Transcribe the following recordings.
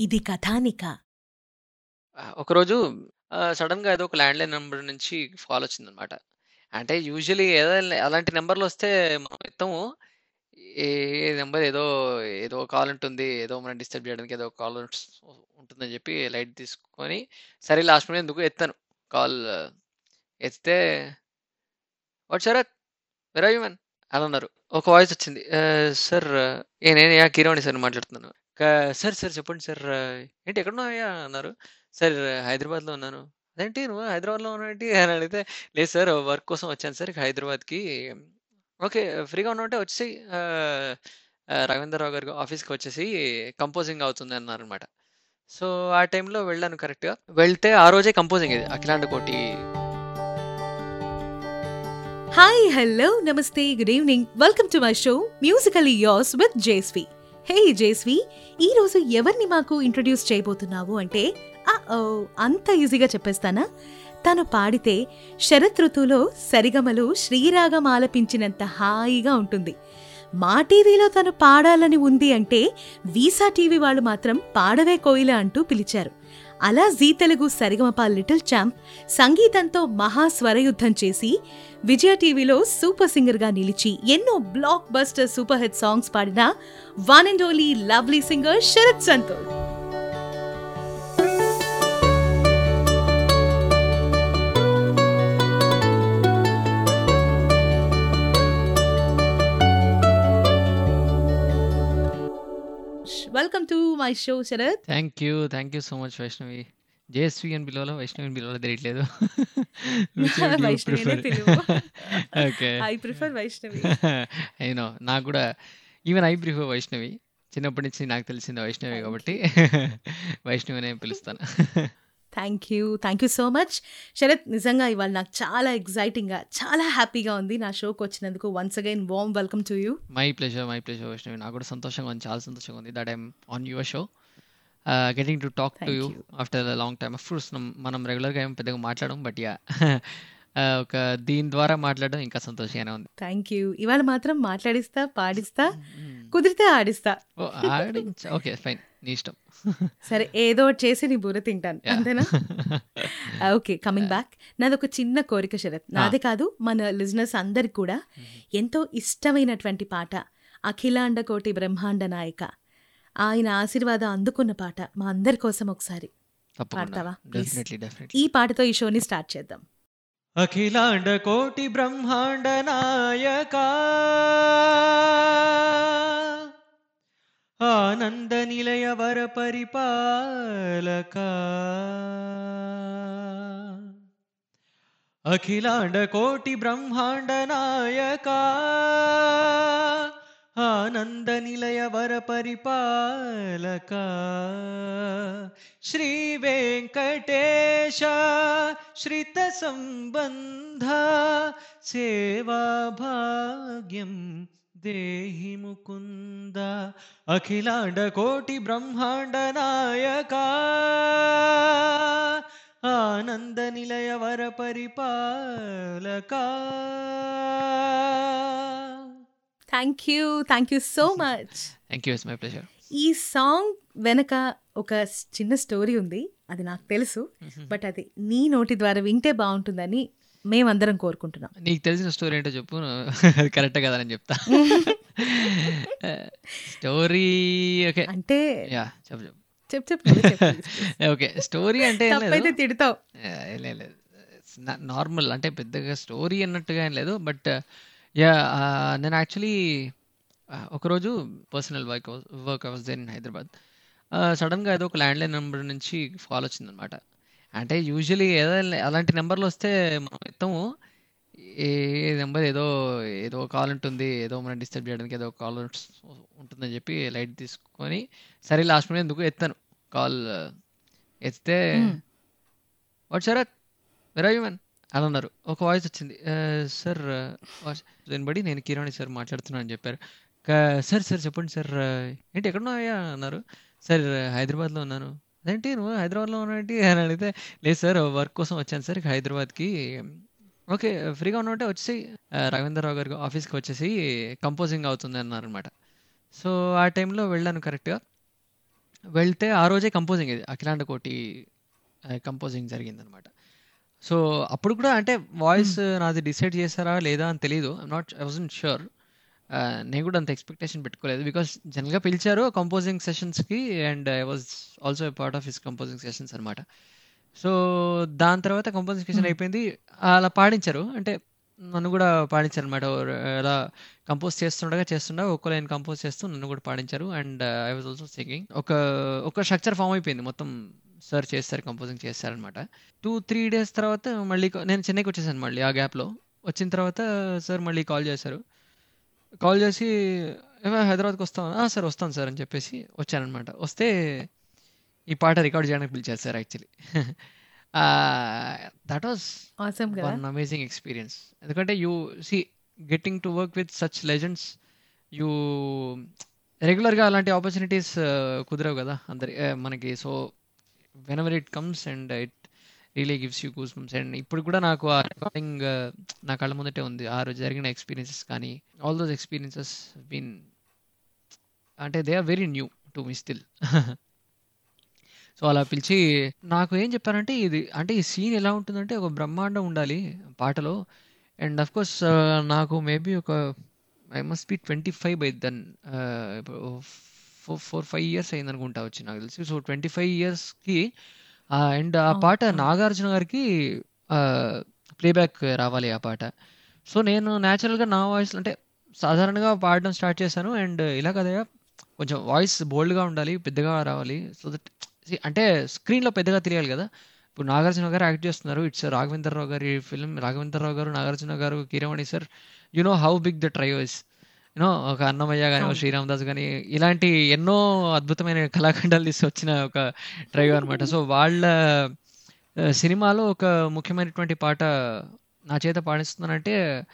ఇది కథానిక ఒకరోజు సడన్గా ఏదో ఒక ల్యాండ్‌లైన్ నెంబర్ నుంచి కాల్ వచ్చిందనమాట. అంటే యూజువల్లీ ఏదో అలాంటి నంబర్‌లొస్తే మనం ఎత్తము. ఏ నెంబర్ ఏదో, ఏదో కాల్ ఉంటుంది. ఏదో మనం డిస్టర్బ్ చేయడానికి ఏదో కాల్ ఉంటుందని చెప్పి లైట్ తీసుకొని, సరే లాస్ట్ మినిట్ ఎందుకు ఎత్తాను. కాల్ ఎత్తితే what Sharath where are you man అని అన్నారు. ఒక వాయిస్ వచ్చింది. సార్ ఏ నేను యా కీరవాణి సార్ మాట్లాడుతున్నాను. సార్ సార్ చెప్పండి సార్ ఏంటి ఎక్కడున్నావయ్యా అన్నారు. సార్ హైదరాబాద్‌లో ఉన్నాను. అదేంటి నువ్వు హైదరాబాద్‌లో ఉన్నావేంటి అని అడిగితే, లేదు సార్ వర్క్ కోసం వచ్చాను సార్ హైదరాబాద్‌కి. ఓకే. ఫ్రీగా ఉన్నావంటే వచ్చేసేయి ఆహ్, రాఘవేంద్రరావు గారి ఆఫీస్‌కి వచ్చేసి కంపోజింగ్ అవుతుంది అన్నారు అనమాట సో, ఆ టైంలో వెళ్ళాను కరెక్ట్‌గా. వెళ్తే ఆ రోజే కంపోజింగ్ ఇది. అఖిలాండ కోటి హాయ్ హలో నమస్తే good evening welcome to my show musically yours with Jeswi hey Jeswi ఈ రోజు ఎవరిని మాకు ఇంట్రడ్యూస్ చేయబోతున్నావు అంటే ఓ అంత ఈజీగా చెప్పేస్తానా? తను పాడితే శరత్ ఋతువులో సరిగమలు శ్రీరాగం ఆలపించినంత హాయిగా ఉంటుంది. మా టీవీలో తను పాడాలని ఉంది అంటే వీసా టీవీ వాళ్ళు మాత్రం పాడవే కోయిల అంటూ పిలిచారు. అలా G Telugu Sarigamapa little champ సంగీతంతో మహాస్వరయుద్ధం చేసి విజయ టీవీలో సూపర్ సింగర్గా నిలిచి ఎన్నో blockbuster super hit songs పాడిన one and only lovely singer Sharath Santosh. Welcome to my show Sharath thank you. Thank you so much Vaishnavi. JSV అని పిలవాలా? వైష్ణవి అని పిలవాలా తెలియట్లేదు. Okay. I prefer Vaishnavi I know. నాకు కూడా even I prefer Vaishnavi. చిన్నప్పటి నుంచి నాకు తెలిసింది వైష్ణవి కాబట్టి వైష్ణవి అనే పిలుస్తాను. Thank you thank you so much Sharath నిజంగా ఇవాళ నాకు చాలా ఎగ్జైటింగ్గా చాలా హ్యాపీగా ఉంది నా షోకి వచ్చినందుకు once again warm welcome to you my pleasure. My pleasure Vaishnavi. నాకు కూడా సంతోషంగా ఉంది. చాలా సంతోషంగా ఉంది that I'm on your show. Ah, getting to talk to you you after long time. Of course మనం రెగ్యులర్‌గా ఏం పెద్దగా మాట్లాడం. But yeah! ఒక దీని ద్వారా మాట్లాడడం ఇంకా సంతోషంగానే ఉంది. థ్యాంక్ యూ ఇవాళ మాత్రం మాట్లాడిస్తా పాడిస్తా. కుదిరితే ఆడిస్తా ఓకే. ఫైన్. నీ ఇష్టం. సరే ఏదో చేసి నీ బుర్ర తింటాను! అంతేనా ఓకే కమింగ్ బ్యాక్ నాది ఒక చిన్న కోరిక శరత్! నాదే కాదు మన లిజనర్స్ అందరికి కూడా. ఎంతో ఇష్టమైనటువంటి పాట అఖిలాండ కోటి బ్రహ్మాండ నాయక ఆయన ఆశీర్వాదం అందుకున్న పాట మా అందరి కోసం ఒకసారి. పాడతావా. ఈ పాటతో ఈ షోని స్టార్ట్ చేద్దాం అఖిలాండ కోటి బ్రహ్మాండ నాయక ఆనంద నిలయ వర పరిపాలక అఖిలాండ కోటి బ్రహ్మాండ నాయక ఆనంద నిలయ వర పరిపాలక శ్రీ వెంకటేశ శ్రిత సంబంధ సేవా భాగ్యం దేహి ముకుంద అఖిలాండ కోటి బ్రహ్మాండ నాయక ఆనంద నిలయ వర పరిపాలక thank you thank you so much thank you it's my pleasure ఈ సాంగ్ వెనక ఒక చిన్న స్టోరీ ఉంది. అది నాకు తెలుసు. బట్ అది నీ నోటి ద్వారా వింటే బాగుంటుందని మేమందరం కోరుకుంటున్నాం. నీకు తెలిసిన స్టోరీ ఏంటో చెప్పు. అది కరెక్ట్ కదా అని చెప్తా. స్టోరీ ఓకే అంటే చెప్పు చెప్పు. చెప్పు చెప్పు. ఓకే స్టోరీ అంటే తప్పైతే తిడతావు. లేదు. నార్మల్ అంటే పెద్దగా స్టోరీ అన్నట్టుగా ఏం లేదు. బట్ యా నేను యాక్చువల్లీ ఒకరోజు personal work work there in Hyderabad సడన్గా ఏదో ఒక ల్యాండ్లైన్ నెంబర్ నుంచి కాల్ వచ్చిందనమాట అంటే యూజువల్లీ ఏదో అలాంటి నెంబర్లు వస్తే మనం ఎత్తము. ఏ నెంబర్ ఏదో ఏదో కాల్ ఉంటుంది ఏదో మనం డిస్టర్బ్ చేయడానికి ఏదో కాల్ ఉంటుందని చెప్పి లైట్ తీసుకొని సరే లాస్ట్ మినిట్ ఎందుకు ఎత్తాను. కాల్ ఎత్తితే మ్మ్. What Sharath where are you man అని అన్నారు. ఒక వాయిస్ వచ్చింది. సార్ వాయిస్ వినబడి నేను కిరాణి సార్ మాట్లాడుతున్నాను అని చెప్పారు. సార్ సార్ చెప్పండి సార్ ఏంటి ఎక్కడున్నాయా అన్నారు. సార్ హైదరాబాద్‌లో ఉన్నాను. అదేంటి నువ్వు హైదరాబాద్‌లో ఉన్నావేంటి అని అడిగితే, లేదు సార్ వర్క్ కోసం వచ్చాను సార్ హైదరాబాద్‌కి. ఓకే. ఫ్రీగా ఉన్నట్టే వచ్చేసి ఆహ్, రాఘవేంద్రరావు గారి ఆఫీస్‌కి వచ్చేసి కంపోజింగ్ అవుతుంది అన్నారనమాట. సో ఆ టైంలో వెళ్ళాను కరెక్ట్‌గా. వెళ్తే ఆ రోజే కంపోజింగ్ ఇది. అఖిలాండ కోటి కంపోజింగ్ జరిగిందనమాట. సో, అప్పుడు కూడా అంటే వాయిస్ హ్మ్. నాది డిసైడ్ చేసారా లేదా అని తెలీదు. I'm not I wasn't sure. Ah, నేను కూడా అంత ఎక్స్‌పెక్టేషన్ పెట్టుకోలేదు. బికాజ్ జనరల్‌గా పిలిచారు composing సెషన్స్‌కి and I was also a part of his composing sessions అనమాట. సో, దాని తర్వాత కంపోజింగ్ సెషన్ హ్మ్. అయిపోయింది. అలా పాడించారు. అంటే నన్ను కూడా పాడించారనమాట. ఓర్ అలా కంపోజ్ చేస్తుండగా, చేస్తుండగా ఒక్కో లైన్ కంపోజ్ చేస్తూ నన్ను కూడా పాడించారు. And I was also singing. ఒక ఒక స్ట్రక్చర్ ఫార్మ్ అయిపోయింది. మొత్తం సార్ చేసేసారు. కంపోజింగ్ చేసేసారనమాట. 2, 3 డేస్ తర్వాత మళ్ళీ నేను చెన్నైకి వచ్చేసాను మళ్ళీ ఆ గ్యాప్‌లో. వచ్చిన తర్వాత సార్ మళ్ళీ కాల్ చేశారు. కాల్ చేసి "ఏమే హైదరాబాద్‌కి వస్తావా?" "ఆ! సార్ వస్తాను సార్" అని చెప్పేసి వచ్చాననమాట. వస్తే ఈ పాట రికార్డ్ చేయడానికి పిలిచారు sir actually. That was! One amazing experience. ఎందుకంటే you see getting to work with such legends you రెగ్యులర్‌గా అలాంటి ఆపర్చునిటీస్ కుదరవు కదా! అందరి మనకి. So, whenever it comes and it really gives you goosebumps. And ఇప్పుడు కూడా నాకు ఆ రికార్డింగ్ uh, నా కళ్ళ ముందటే ఉంది. ఆ రోజు జరిగిన ఎక్స్‌పీరియన్సెస్ కానీ, ఆల్ దోస్ ఎక్స్‌పీరియన్సెస్ బీన్ అంటే they are very new to me still. So, అలా పిలిచి నాకు ఏం చెప్పారంటే ఇది అంటే ఈ సీన్ ఎలా ఉంటుందంటే ఒక బ్రహ్మాండం ఉండాలి పాటలో. అండ్ ఆఫ్‌కోర్స్ uh, నాకు మేబీ ఒక I must be 25 by then. Ah, ఇప్పుడు ఫో 4, 5 ఇయర్స్ అయిందనుకుంటా వచ్చి నాకు తెలిసి. సో, 25 ఇయర్స్‌కి ఆహ్, అండ్ ఆ. పాట. నాగార్జున గారికి ప్లేబ్యాక్ రావాలి ఆ పాట. సో, నేను నేచురల్‌గా నా వాయిస్‌లో అంటే సాధారణంగా పాడడం స్టార్ట్ చేశాను. అండ్ ఇలా కాదయ్యా కొంచెం వాయిస్ బోల్డ్‌గా ఉండాలి. పెద్దగా రావాలి. సో దట్ సీ అంటే స్క్రీన్‌లో పెద్దగా తెలియాలి కదా! ఇప్పుడు నాగార్జున గారు యాక్ట్ చేస్తున్నారు. ఇట్స్ రాఘవేంద్రరావు గారి ఫిల్మ్. రాఘవేంద్రరావు గారు, నాగార్జున గారు, Keeravani sir you know how big the trio is. You know ఒక అన్నమయ్య అవును. శ్రీరామ్ దాస్ గాని ఇలాంటి ఎన్నో అద్భుతమైన కళాఖండాలు తీసి వచ్చిన ఒక ట్రైయో అనమాట. సో, వాళ్ళ సినిమాలో ఒక ముఖ్యమైనటువంటి పాట నా చేత పాడిస్తున్నానంటే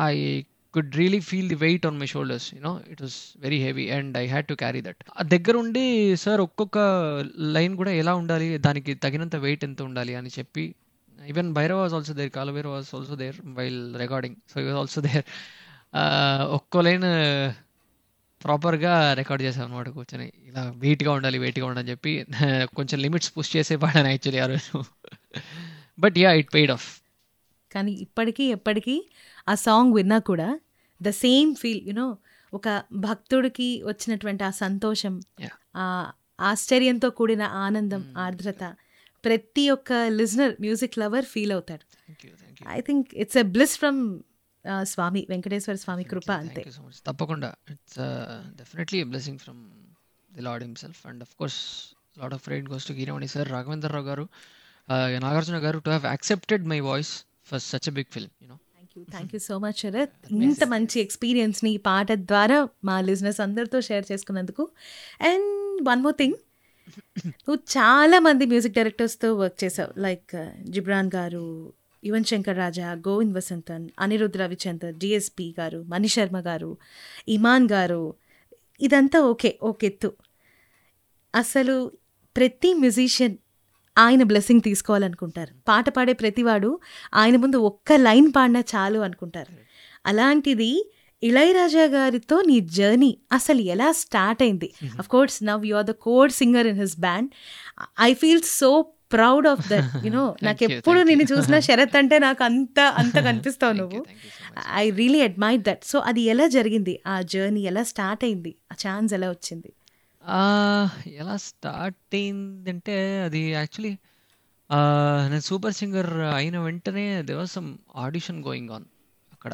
I could really feel the weight on my shoulders. You know it was very heavy and I had to carry that. ఆ దగ్గరుండి సార్ ఒక్కొక్క లైన్ కూడా ఎలా ఉండాలి, దానికి తగినంత వెయిట్ ఎంత ఉండాలి అని చెప్పి even Bhairava was also there. Kalabhairava was also there while recording. So, he was also there. ఒక్కో లైన్ ప్రాపర్‌గా రికార్డ్ చేశామనమాట కూర్చొని. ఇలా వెయిట్‌గా ఉండాలి, వెయిట్‌గా ఉండాలి అని చెప్పి కొంచెం లిమిట్స్ పుష్ చేసే పాడాను యాక్చువల్లీ ఆ రోజు. But yeah! It paid off. కానీ ఇప్పటికి, ఎప్పటికి ఆ సాంగ్ విన్నా కూడా the same feel you know ఒక భక్తుడికి వచ్చినటువంటి ఆ సంతోషం! ఆ ఆశ్చర్యంతో కూడిన ఆనందం, హ్మ్. ఆర్ద్రత ప్రతి ఒక్క లిజనర్, మ్యూజిక్ లవర్ ఫీల్ అవుతాడు. You. You. I think it's a bliss from Swami Venkateswara Swami కృప. అంతే. తప్పకుండా. It's definitely blessing from the lord himself. And of course lot of credit goes to sir, Raghavendra Rao garu, ah, Nagarjuna garu to have accepted my voice for such big film. You know. Thank you. So much Sarath. ఇంత మంచి ఎక్స్‌పీరియన్స్‌ని ఈ పాట ద్వారా మా listeners అందరితో share చేసుకున్నందుకు. And one more thing నువ్వు చాలా మంది మ్యూజిక్ డైరెక్టర్స్‌తో వర్క్ చేసావు. లైక్ జిబ్రాన్ గారు, యువన్ శంకర్ రాజా, గోవింద్ వసంతన్, అనిరుద్ రవిచందర్, డీఎస్‌పీ గారు, మణిశర్మ గారు, ఇమాన్ గారు ఇదంతా ఓకే. ఒక ఎత్తు. అసలు ప్రతి మ్యూజిషియన్ ఆయన బ్లెస్సింగ్ తీసుకోవాలనుకుంటారు. పాట పాడే ప్రతివాడు ఆయన ముందు ఒక్క లైన్ పాడినా చాలు అనుకుంటారు. అలాంటిది ఇళయరాజా గారితో నీ జర్నీ అసలు ఎలా స్టార్ట్ అయింది? Of course now you are the core singer in his band. I feel so proud of that. You know thank you. నాకెప్పుడు థాంక్ యూ. నిన్ను చూసినా శరత్ అంటే నాకు అంత అంత కనిపిస్తావు నువ్వు. I really admire that. So అది ఎలా జరిగింది? ఆ జర్నీ ఎలా స్టార్ట్ అయింది? ఆ ఛాన్స్ ఎలా వచ్చింది? ఎలా స్టార్ట్ అయిందంటే అది యాక్చువల్లీ నేను సూపర్ సింగర్ అయిన వెంటనే there was some audition going on అక్కడ.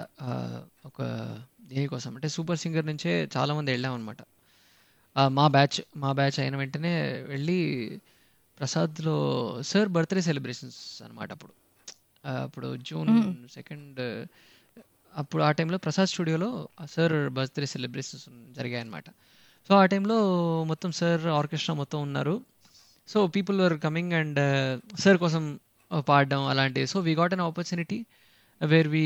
ఒక దేనికోసం అంటే సూపర్ సింగర్ నుంచే చాలామంది వెళ్ళామనమాట. ఆహ్, మా బ్యాచ్ మా బ్యాచ్ అయిన వెంటనే వెళ్ళి ప్రసాద్‌లో సార్ బర్త్‌డే సెలబ్రేషన్స్ అనమాట అప్పుడు. అప్పుడు జూన్. 2 అప్పుడు ఆ టైంలో ప్రసాద్ స్టూడియోలో సార్ బర్త్‌డే సెలబ్రేషన్స్ జరిగాయన్నమాట. సో, ఆ టైంలో మొత్తం సార్ ఆర్కెస్ట్రా మొత్తం ఉన్నారు. So, people were coming and sir కోసం పాడడం అలాంటివి. So, we got an opportunity where we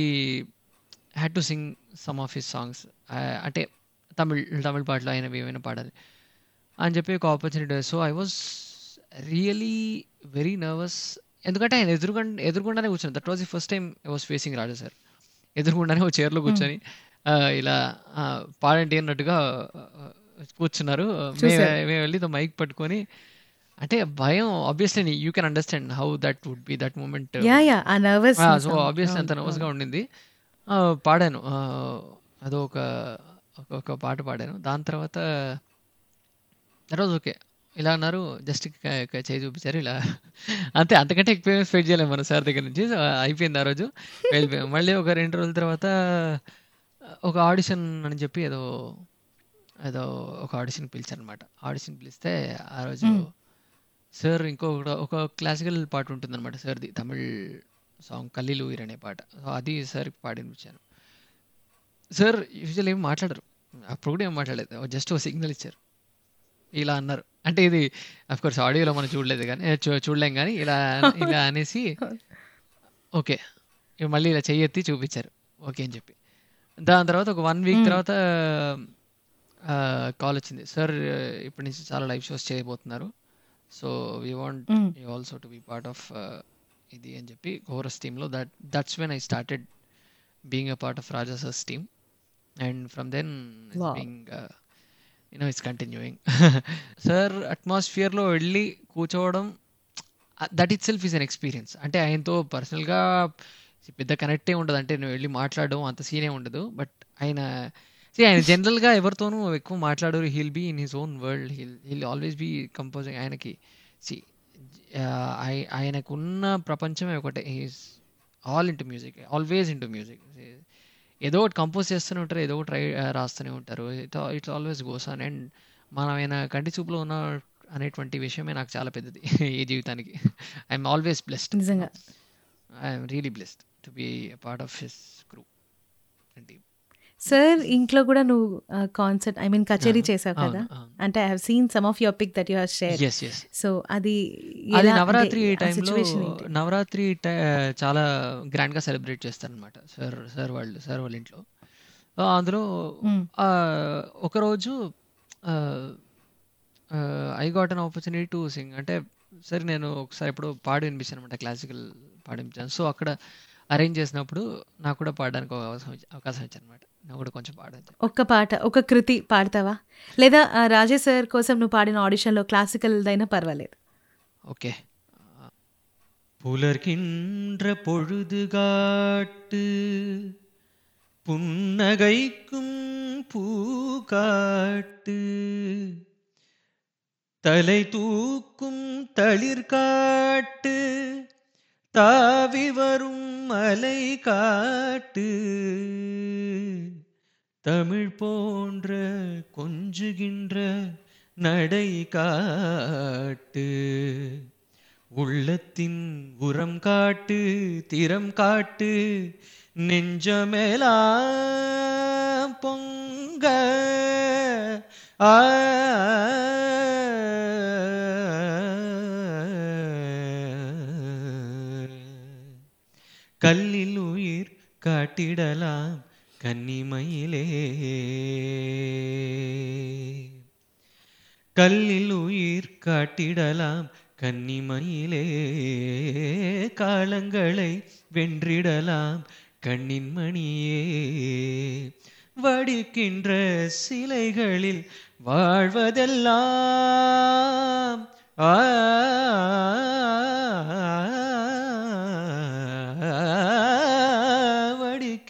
had to sing some of his songs. అంటే తమిళ్ తమిళ్ పాటలు ఆయనవి ఏమైనా పాడాలి అని చెప్పి ఒక opportunity. So, I was really very nervous. ఎందుకంటే ఆయన ఎదురుగుం ఎదురుగుండానే కూర్చున్నాను. That was the first time I was facing Raja sir. ఎదురుగుండానే ఒక చైర్‌లో హ్మ్. కూర్చొని ఇలా పాడండి అన్నట్టుగా కూర్చున్నారు మేము వెళ్ళి మైక్ పట్టుకొని అంటే భయం obviously you can understand how that would be that moment nervous so obviously అంత నర్వస్గా ఉండింది ఆ, పాడాను అదో ఒక ఒక- పాట పాడాను దాని తర్వాత తర్వాత ఓకే ఇలా అన్నారు జస్ట్ చేయి చూపించారు ఇలా. అంతే అంతకంటే ఎక్కువ స్పెండ్ చేయలేము మన సార్ దగ్గర నుంచి. అయిపోయింది ఆ రోజు. వెళ్ళిపోయాం. మళ్ళీ ఒక రెండు రోజుల తర్వాత ఒక ఆడిషన్ అని చెప్పి ఏదో ఏదో ఒక ఆడిషన్ పిలిచారనమాట. ఆడిషన్ పిలిస్తే ఆ రోజు. సార్ ఇంకో ఒక క్లాసికల్ పాట ఉంటుందన్నమాట సార్ది. తమిళ్ సాంగ్ కల్లిలూయిర్ అనే పాట. సో అది సార్ పాడినిపించాను సార్ యూజువల్ ఏం మాట్లాడరు. అప్పుడు కూడా ఏం మాట్లాడలేదు. జస్ట్ ఒక సిగ్నల్ ఇచ్చారు. ఇలా అన్నారు. అంటే ఇది కోర్స్ ఆడియోలో మనం చూడలేదు కానీ చూడలేం కానీ ఇలా ఇలా అనేసి ఓకే. మళ్ళీ ఇలా చెయ్యి ఎత్తి చూపించారు. ఓకే అని చెప్పి. దాని తర్వాత ఒక వన్ వీక్. తర్వాత కాల్ వచ్చింది. సార్ ఇప్పటి నుంచి చాలా లైవ్ షోస్ చేయబోతున్నారు. So we want. You also to be part of ఇది అని చెప్పి కోరస్ టీంలో that that's when I started being a part of Raja's team and from then. Being you know it's continuing sir అట్మాస్ఫియర్లో వెళ్ళి కూర్చోవడం that itself is an experience అంటే ఆయనతో పర్సనల్గా పెద్ద కనెక్టే ఉండదు. అంటే నువ్వు వెళ్ళి మాట్లాడడం అంత సీనే ఉండదు. బట్ ఆయన సీ ఆయన జనరల్గా ఎవరితోనూ ఎక్కువ మాట్లాడరు. He'll be in his own world he'll he'll always be composing ఆయనకి సి uh, ఆయనకున్న ప్రపంచమే ఒకటే. He's all into music always into music ఏదో ఒకటి కంపోజ్ చేస్తూనే ఉంటారు ఏదో ఒకటి ట్రై రాస్తూనే ఉంటారు. It it's always goes on and మనం ఆయన కంటి చూపులో ఉన్న అనేటువంటి విషయమే నాకు చాలా పెద్దది ఈ జీవితానికి. ఐఎమ్ ఆల్వేస్ బ్లెస్డ్ నిజంగా. I'm really blessed to be part of his group అంటే సార్ ఇంట్లో కూడా నువ్వు కాన్సర్ట్ ఐ మీన్ కచేరీ చేసావు కదా. అంటే I have seen some of your pic that you have share so అది అది నవరాత్రి టైంలో? నవరాత్రి చాలా గ్రాండ్గా సెలబ్రేట్ చేస్తారనమాట సార్ సార్ వాళ్ళు సార్ వాళ్ళ ఇంట్లో. అందులో. ఆ, ఒకరోజు I got an opportunity to sing అంటే సరే నేను ఒకసారి ఎప్పుడు పాడి వినిపించాను అనమాట క్లాసికల్ పాడి వినిపించాను. సో అక్కడ అరేంజ్ చేసినప్పుడు నాకు కూడా పాడడానికి అవకాశం అవకాశం ఇచ్చాను అనమాట నాకు కూడా కొంచెం పాడాను ఒక్క పాట ఒక కృతి పాడతావా లేదా ఆ, రాజేష్ సార్ కోసం నువ్వు పాడిన ఆడిషన్లో క్లాసికల్ దైనా పర్వాలేదు ஓகே புலர்கின்ற பொழுதுகாட்டு புன்னகைக்கும் பூகாட்டு தலை தூக்கும் தளிர்காட்டு தாவி வரும் மலை காட்டு தமிழ் போன்ற கொஞ்சுகின்ற நடை காட்டு உள்ளத்தின் உரம் காட்டு திறம் காட்டு நெஞ்சமெலாம் பொங்க. ஆ கல்லில் உயிர் காட்டிடலாம் கன்னிமயிலே. கல்லில் உயிர் காட்டிடலாம் கன்னிமயிலே. காலங்களை வென்றிடலாம் கண்ணின் மணியே வடிக்கின்ற சிலைகளில் வாழ்வதெல்லாம். ஆ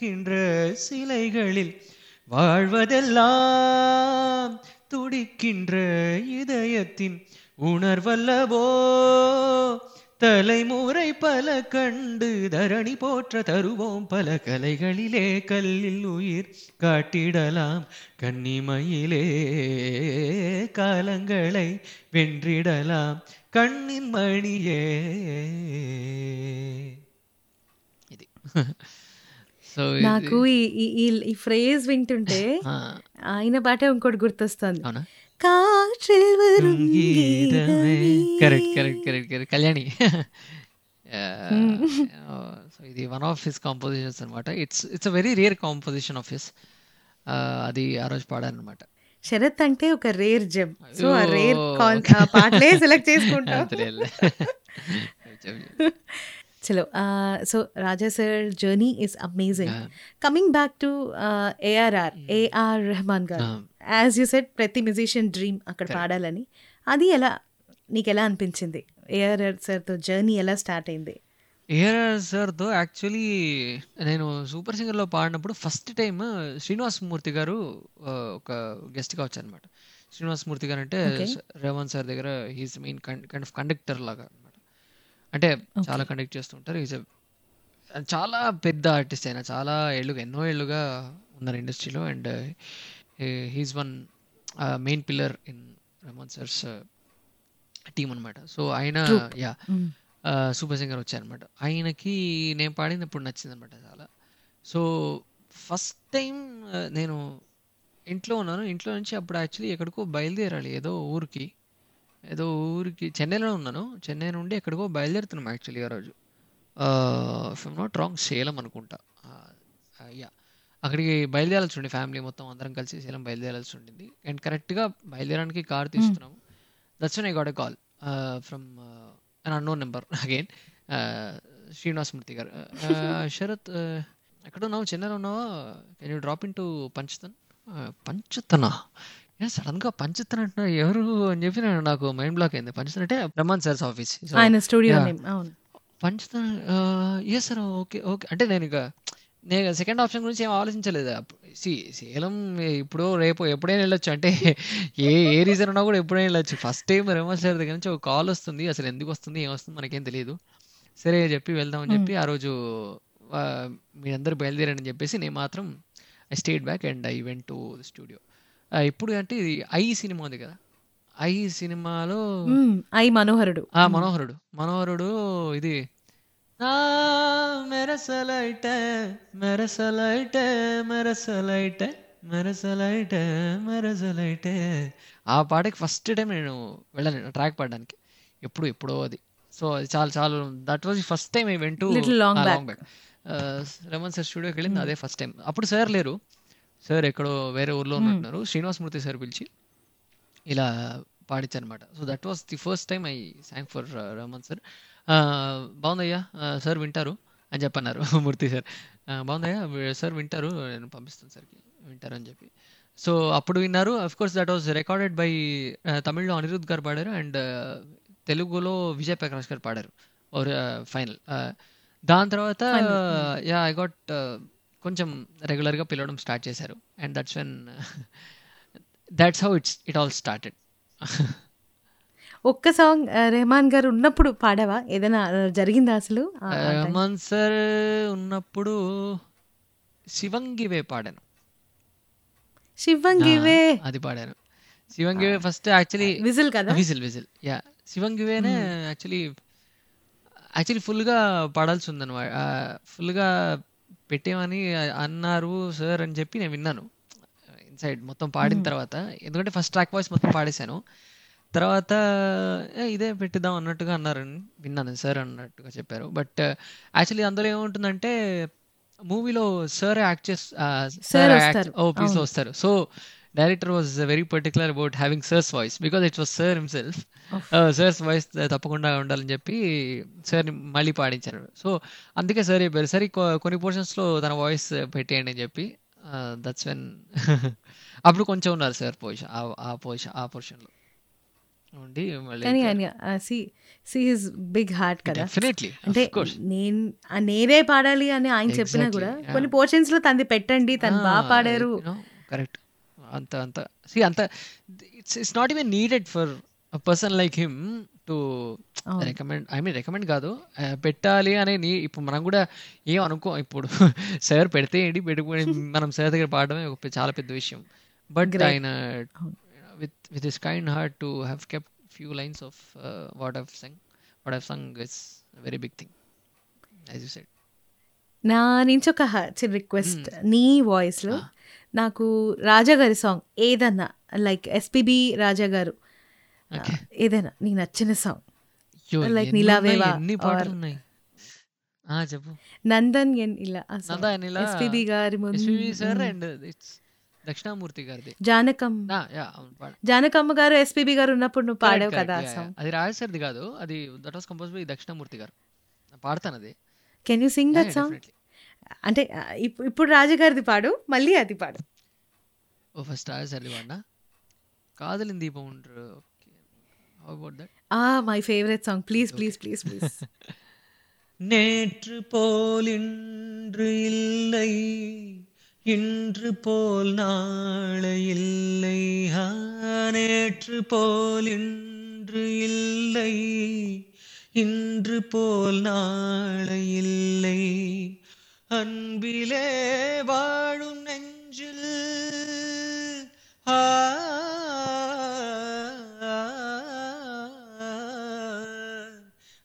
வடிக்கின்ற சிலைகளில் வாழ்வதெல்லாம் துடிக்கின்ற இதயத்தின் உணர்வல்லவோ? தலைமுறை பல கண்டு தரணி போற்ற தருவோம். பல கலைகளிலே கல்லில் உயிர் காட்டிடலாம். கன்னிமையிலே காலங்களை வென்றிடலாம். கண்ணின் மணியே. இது. సో నాకు ఈ ఈ ఫ్రేజ్ వింటుంటే ఆయన పాట ఇంకోటి గుర్తొస్తుంది. Correct correct correct correct. Kalyani. So ఇది వన్ ఆఫ్ హిస్ కాంపోజిషన్స్ అనమాట it's it's a very rare composition of his అది ఆ రోజు పాడానమాట శరత్ అంటే ఒక రేర్ జెమ్ సో ఆ రేర్ పాటలే సెలెక్ట్ చేసుకుంటాం. చలో so Raja sir journey is amazing. Coming back to ARR AR Rahman garu. As you said ప్రతి మ్యూజిషియన్ డ్రీమ్ అక్కడ. పాడాలని అది ఎలా నీకు ఎలా అనిపించింది ఏఆర్ఆర్ సార్తో జర్నీ ఎలా స్టార్ట్ అయింది ఏఆర్ సార్తో యాక్చువల్లీ నేను సూపర్ సింగర్లో పాడినప్పుడు ఫస్ట్ టైం శ్రీనివాస్ మూర్తి గారు ఒక గెస్ట్గా వచ్చారనమాట శ్రీనివాస్ మూర్తి గారు అంటే. రేవంత్ సార్ దగ్గర he's main kind of conductor లాగా అంటే చాలా కండక్ట్ చేస్తుంటారు ఈజ్ చాలా పెద్ద ఆర్టిస్ట్ అయినా చాలా ఏళ్ళుగా ఎన్నో ఏళ్ళుగా ఉన్నారు ఇండస్ట్రీలో and he's one main pillar in Rahman sir's team అనమాట సో ఆయన. యా సూపర్ సింగర్ వచ్చారనమాట ఆయనకి నేను పాడింది ఇప్పుడు నచ్చింది అనమాట చాలా సో ఫస్ట్ టైం నేను ఇంట్లో ఉన్నాను. ఇంట్లో నుంచి అప్పుడు యాక్చువల్లీ ఎక్కడికో బయలుదేరాలి ఏదో ఊరికి. ఏదో ఊరికి చెన్నైలో ఉన్నాను. చెన్నై నుండి ఎక్కడికో బయలుదేరుతున్నాం యాక్చువల్లీ ఆ రోజు. నాట్ రాంగ్ సేలం అనుకుంటా. యా అక్కడికి బయలుదేరాల్సి ఉండి ఫ్యామిలీ మొత్తం అందరం కలిసి సేలం బయలుదేరాల్సి ఉండింది. అండ్ కరెక్ట్గా బయలుదేరడానికి car తీస్తున్నాము that's I got a call from an unknown number again Srinivas Murthy garu. Uh, Sarath uh, ఎక్కడ ఉన్నావు? చెన్నైలో ఉన్నావా? Can you drop in to Panchathan పంచతనా సడన్గా పంచతన్ అంటున్నా ఎవరు అని చెప్పి నేను నాకు మైండ్ బ్లాక్ అయింది. పంచతన్ అంటే బ్రహ్మాన్ సార్స్ ఆఫీస్ ఆయన స్టూడియో పంచతన్ ఏ సార్ ఓకే ఓకే అంటే నేను ఇక నేను సెకండ్ ఆప్షన్ గురించి ఏం ఆలోచించలేదు? సి సేలం ఇప్పుడు రేపు ఎప్పుడైనా వెళ్ళొచ్చు. అంటే ఏ ఏ రీజన్ ఉన్నా కూడా ఎప్పుడైనా వెళ్ళొచ్చు. ఫస్ట్ టైం రేమో సార్ దగ్గర నుంచి ఒక కాల్ వస్తుంది. అసలు ఎందుకు వస్తుంది ఏం వస్తుంది మనకేం తెలియదు. సరే చెప్పి వెళ్దామని చెప్పి ఆ రోజు మీరందరూ బయలుదేరని చెప్పేసి నేను మాత్రం I stayed back and I went to the studio ఇప్పుడు అంటే ఇది ఐ సినిమా ఉంది కదా. ఐ సినిమాలో. ఐ మనోహరుడు. ఆ మనోహరుడు. మనోహరుడు ఇది ఆ మెరసలైట మెరసలైట మెరసలైట మెరసలైట మెరసలైట. ఆ పాటకి ఫస్ట్ టైం నేను వెళ్ళాను ట్రాక్ పాడడానికి. ఎప్పుడు ఎప్పుడో అది. సో అది చాలా చాలా. That was first time I went back. Back Rahman sir స్టూడియోకి వెళ్ళింది అదే ఫస్ట్ టైం అప్పుడు సార్ లేరు. సార్ ఎక్కడో వేరే ఊర్లో ఉన్నట్టున్నారు. శ్రీనివాస్ మూర్తి సార్ పిలిచి ఇలా పాడించారనమాట so that was the first time I sang for Rahman sir బాగుందయ్యా. Sir వింటారు అని చెప్పన్నారు మూర్తి సార్. బాగుందయ్యా. సార్ వింటారు. నేను పంపిస్తాను సార్కి. వింటారు అని చెప్పి. సో అప్పుడు విన్నారు. Of course that was recorded by తమిళ్ళో Anirudh garu పాడారు అండ్ తెలుగులో విజయ్ ప్రకాష్ గారు పాడారు. ఓర్ ఫైనల్ దాని తర్వాత యా ఐ గాట్ కొంచెం రెగ్యులర్గా పిలవడం స్టార్ట్ చేశారు. And that's when that's how it's it all started ఒక్క సాంగ్ రెహమాన్ గారు ఉన్నప్పుడు పాడావా? ఏదైనా ఆ, జరిగిందా అసలు? రహమాన్ సార్ ఉన్నప్పుడు శివంగివే పాడాను. శివంగివే అది పాడాను. శివంగివే ఫస్ట్ యాక్చువల్లీ విజిల్ కదా? విజిల్ విజిల్ యా శివంగివేనే యాక్చువల్లీ యాక్చువల్లీ ఫుల్గా పాడాల్సి ఉందన్నమాట. ఫుల్గా పెట్టేమని అన్నారు సార్ అని చెప్పి నేను విన్నాను. ఇన్సైడ్ మొత్తం పాడిన తర్వాత ఎందుకంటే ఫస్ట్ ట్రాక్ వాయిస్ మొత్తం పాడేశాను. తర్వాత "ఏ, ఇదే పెట్టిద్దాం అన్నట్టుగా అన్నారని విన్నాను సార్ అన్నట్టుగా చెప్పారు. బట్ యాక్చువల్లీ అందులో ఏముంటుందంటే మూవీలో సార్ యాక్ట్ చేస్ Sir వస్తారు. ఓ పీస్. వస్తారు. So director was very particular about having sir's voice because it was sir himself sir's voice తప్పకుండా ఉండాలని చెప్పి సార్ మళ్ళీ పాడించారు. సో అందుకే సార్ చెప్పారు సరే కొన్ని పోర్షన్స్లో తన వాయిస్ పెట్టేయండి అని చెప్పి దట్స్ వెన్ అప్పుడు కొంచెం ఉన్నారు సార్ పొజిషన్ ఆ పొజిషన్ ఆ పొజిషన్లో. ఉండి మళ్ళీ కానీ ఆయన see see his big heart కదా. అంటే నేను నేనే పాడాలి అని ఆయన చెప్పినా కూడా. కొన్ని పోర్షన్స్లో తనది పెట్టండి తను బాగా పాడారు. కరెక్ట్ అంత అంత. సి అంత it's it's not even needed for person like him to. Recommend I mean recommend కాదు. పెట్టాలి అనే నీ ఇప్పుడు మనం కూడా ఏం అనుకో ఇప్పుడు సార్ పెడితే ఏంటి? పెట్టుకుని మనం సార్ దగ్గర పాడడమే ఒక చాలా పెద్ద విషయం. బట్. ఆయన. With with his kind heart to have kept few lines of what have sung what have sung is very big thing as you said నా నుంచి ఒక చిన్న రిక్వెస్ట్ నీ వాయిస్లో నాకు రాజా గారి సాంగ్ ఏదన్నా లైక్ ఎస్పిబి రాజా గారు. ఏదైనా నీకు నచ్చిన సాంగ్. ఎన్ని నీలావేవా నందన్ ఎన్ ఇలా ఎస్పిబి గారి దక్షిణామూర్తి గారిది. జానకం. నా, యా, అవును, పాడ- జానకమ్మ గారు ఎస్పిబి గారు ఉన్నప్పుడు నువ్వు పాడావు కదా. అది రాజసారిది కాదు అది that was compose by Dakshinamurthy garu. పాడతాను అది. Can you sing that song అంటే ఆ, ఇప్పు- ఇప్పుడు రాజుగారిది పాడు మళ్ళీ అది పాడు ఓ ఫస్ట్ స్టార్స్ అది వాడినా కాదలిన్ దీపం ఉండరు ఓకే హౌ అబౌట్ దట్ ఆ my favourite song please please please please நேற்று போல் இன்று இல்லை இன்று போல் நாளை இல்லை ஆ, நேற்று போல் இன்று இல்லை இன்று போல் நாளை இல்லை அன்பிலே வாழும் நெஞ்சில்.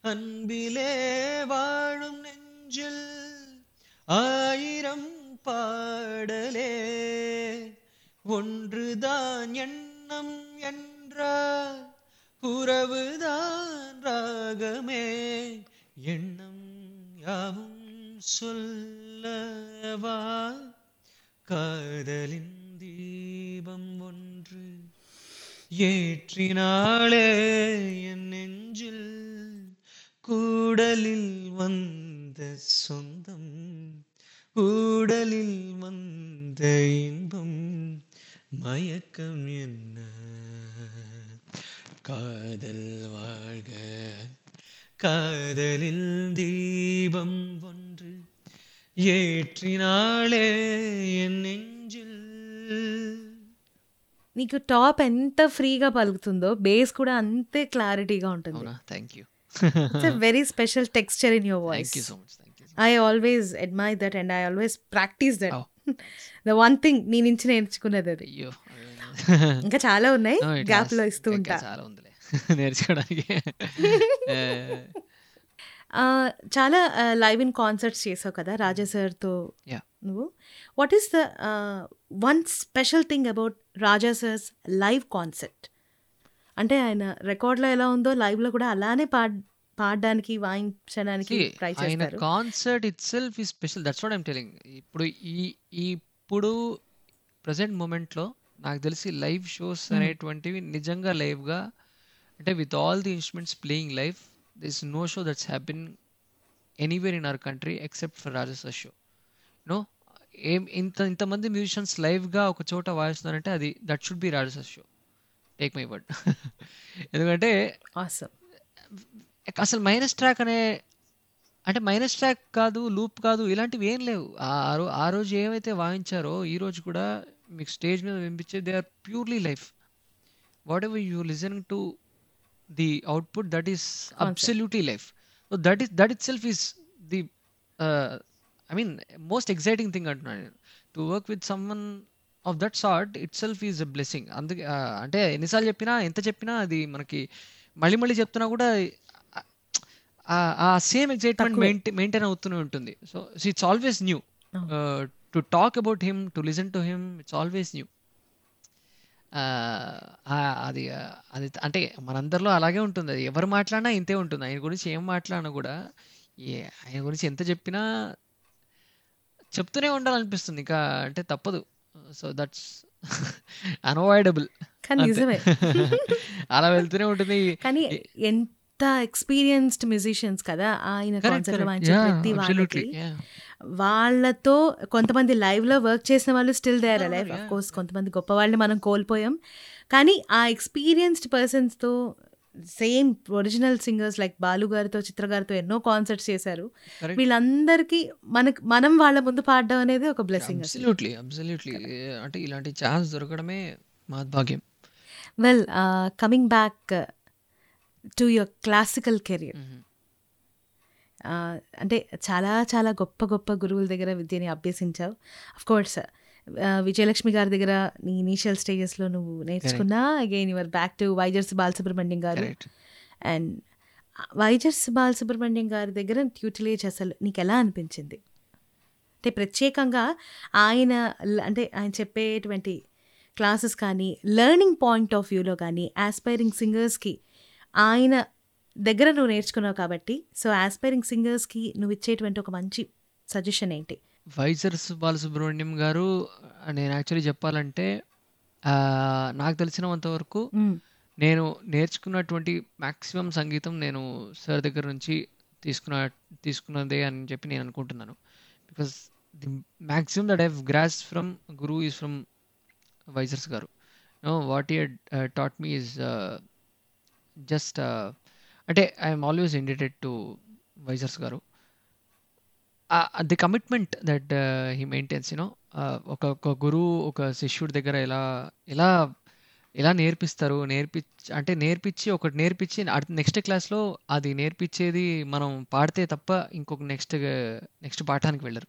அன்பிலே வாழும் நெஞ்சில் ஆயிரம் பாடலே. ஒன்றுதான் எண்ணம் என்றார் உறவுதான் ராகமே. எண்ணம் யாவும் சொல்லவா? காதலின் தீபம் ஒன்று ஏற்றினாளே என் நெஞ்சில். கூடலில் வந்த சொந்தம் கூடலில் வந்த இன்பம் மயக்கம் என்ன? காதல் வாழ்க காதலில் தீபம் ஒன்று నీకు టాప్ ఎంత ఫ్రీగా పలుకుతుందో బేస్ కూడా అంతే క్లారిటీగా ఉంటుంది. Thank you it's very special texture in your voice I always admire that and I always practise that the one thing నీ నుంచి నేర్చుకున్నది అది. ఇంకా చాలా ఉన్నాయి. గ్యాప్లో ఇస్తూ ఉంటా. చాలా నేర్చుకోవడానికి. చాలా లైవ్ ఇన్ కాన్సర్ట్స్ చేసావు కదా రాజా సార్తో. నువ్వు. What is the one special thing about Raja sir's live concert? అంటే ఆయన రికార్డ్లో ఎలా ఉందో లైవ్లో కూడా అలానే పాడ్ పాడడానికి వాయించడానికి ట్రై చేస్తారు. Concert itself is special. That's what I'm telling ఇప్పుడు ఈ ఈ ఇప్పుడు ప్రజెంట్ మూమెంట్లో నాకు తెలిసి లైవ్ షోస్ అనేటువంటివి నిజంగా లైవ్గా అంటే with all the instruments playing live this no show that's happen anywhere in our country except for Raja's show no ఏం ఇంత ఇంతమంది మ్యూజిషియన్స్ లైవ్గా ఒక చోట వాయిస్తున్నారంటే అది that should be Raja's show take my word ఎందుకంటే అసలు మైనస్ ట్రాక్ అనే అంటే మైనస్ ట్రాక్ కాదు లూప్ కాదు ఇలాంటివి ఏం లేవు. ఆ రోజు ఏమైతే వాయించారో ఈ రోజు కూడా మీకు స్టేజ్ మీద వినిపించే they are purely life whatever you listen to the output that is absolutely life so that is that itself is the I mean most exciting thing అంటున్నాను నేను to work with someone of that sort itself is a blessing అందుకే అంటే ఎన్నిసార్లు చెప్పినా ఎంత చెప్పినా అది మనకి మళ్ళీ మళ్ళీ చెప్తున్నా కూడా ఆ- సేమ్ ఎగ్జైట్మెంట్. మెయింటైన్ అవుతూనే ఉంటుంది. So it's always new to talk about him to listen to him it's always new అది ఆ, అది అంటే మనందరిలో అలాగే ఉంటుంది. అది ఎవరు మాట్లాడినా ఇంతే ఉంటుంది. ఆయన గురించి ఏం మాట్లాడినా కూడా ఏ ఆయన గురించి ఎంత చెప్పినా చెప్తూనే ఉండాలనిపిస్తుంది. ఇంకా అంటే తప్పదు. సో దట్స్ అన్అవాయిడబుల్ నిజమే. అలా వెళ్తూనే ఉంటుంది. కానీ ఎంత ఎక్స్పీరియన్స్డ్ మ్యూజిషియన్స్ కదా. ఆయన కాన్సర్ట్ ప్రతి. వాళ్ళకి. వాళ్ళతో కొంతమంది లైవ్లో వర్క్ చేసిన వాళ్ళు still there life of course కొంతమంది గొప్ప వాళ్ళని మనం కోల్పోయాం. కానీ ఆ experienced పర్సన్స్తో same original singers like Balu గారితో చిత్ర గారితో ఎన్నో కాన్సర్ట్స్ చేశారు. వీళ్ళందరికీ మనకి మనం వాళ్ళ ముందు పాడడం అనేది ఒక బ్లెస్సింగ్ అబ్సల్యూట్లీ అబ్సల్యూట్లీ అంటే ఇలాంటి ఛాన్స్ దొరకడమే మహద్భాగ్యం well coming back to your classical career. అంటే చాలా చాలా గొప్ప గొప్ప గురువుల దగ్గర విద్యని అభ్యసించావు. అఫ్ కోర్స్ విజయలక్ష్మి గారి దగ్గర నీ ఇనీషియల్ స్టేజెస్లో నువ్వు నేర్చుకున్నా again your back to Vyzarsu Balasubrahmanyam garu. And Vyzarsu Balasubrahmanyam గారి దగ్గర ట్యూటిలేజ్ అసలు నీకు ఎలా అనిపించింది? అంటే ప్రత్యేకంగా ఆయన అంటే ఆయన చెప్పేటువంటి క్లాసెస్ కానీ లెర్నింగ్ పాయింట్ ఆఫ్ వ్యూలో కానీ ఆస్పైరింగ్ సింగర్స్కి ఆయన దగ్గర నువ్వు నేర్చుకున్నావు కాబట్టి సో ఆస్పైరింగ్ సింగర్స్కి నువ్వు ఇచ్చేటువంటి ఒక మంచి సజెషన్ ఏంటి? వైజర్స్ బాలసుబ్రహ్మణ్యం గారు నేను యాక్చువల్లీ చెప్పాలంటే నాకు తెలిసినంత వరకు మ్మ్. నేను నేర్చుకున్నటువంటి మాక్సిమం సంగీతం నేను సార్ దగ్గర నుంచి తీసుకున్న తీసుకున్నదే అని చెప్పి నేను అనుకుంటున్నాను. Because the maximum that have grasp from guru. Is from Vyzarsu garu know what he taught me is just అంటే I'm always indebted to Vyzarsu garu. The commitment that he maintains you know ఒక ఒక గురువు ఒక శిష్యుడి దగ్గర ఎలా ఎలా ఎలా నేర్పిస్తారు నేర్పించి అంటే నేర్పించి ఒకటి నేర్పించి నెక్స్ట్ క్లాస్లో అది నేర్పించేది మనం పాడితే తప్ప ఇంకొక నెక్స్ట్ నెక్స్ట్ పాఠానికి వెళ్ళరు.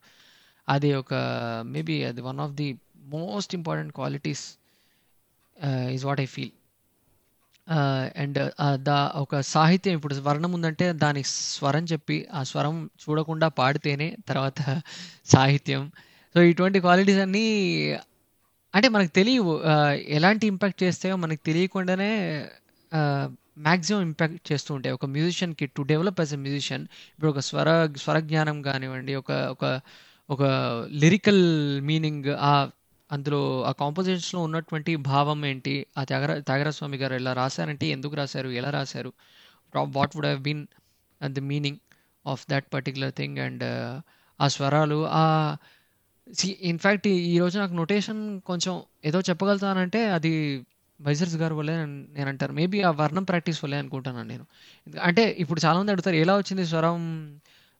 అది ఒక మేబీ అది one of the most important qualities is what I feel and the ఒక సాహిత్యం ఇప్పుడు వర్ణం ఉందంటే దాని స్వరం చెప్పి ఆ స్వరం చూడకుండా పాడితేనే తర్వాత సాహిత్యం. సో ఇటువంటి క్వాలిటీస్ అన్నీ అంటే మనకు తెలియవు. ఎలాంటి ఇంపాక్ట్ చేస్తాయో మనకు తెలియకుండానే మ్యాక్సిమం ఇంపాక్ట్ చేస్తూ ఉంటాయి. ఒక మ్యూజిషియన్కి to develop as a musician ఇప్పుడు ఒక స్వర స్వరజ్ఞానం కానివ్వండి ఒక ఒక ఒక లిరికల్ మీనింగ్ ఆ అందులో ఆ కాంపోజిషన్స్లో ఉన్నటువంటి భావం ఏంటి? ఆ త్యాగర త్యాగరాజ స్వామి గారు ఎలా రాశారంటే ఎందుకు రాశారు? ఎలా రాశారు? What would have been the meaning of that particular thing and ఆ స్వరాలు ఆ ఇన్ఫ్యాక్ట్ ఈ రోజు నాకు నొటేషన్ కొంచెం ఏదో చెప్పగలుగుతానంటే అది వైజర్స్ గారు వల్లే నేను- నేను మేబీ ఆ వర్ణం ప్రాక్టీస్ వల్లే అనుకుంటున్నాను నేను. అంటే ఇప్పుడు చాలామంది అడుగుతారు ఎలా వచ్చింది స్వరం?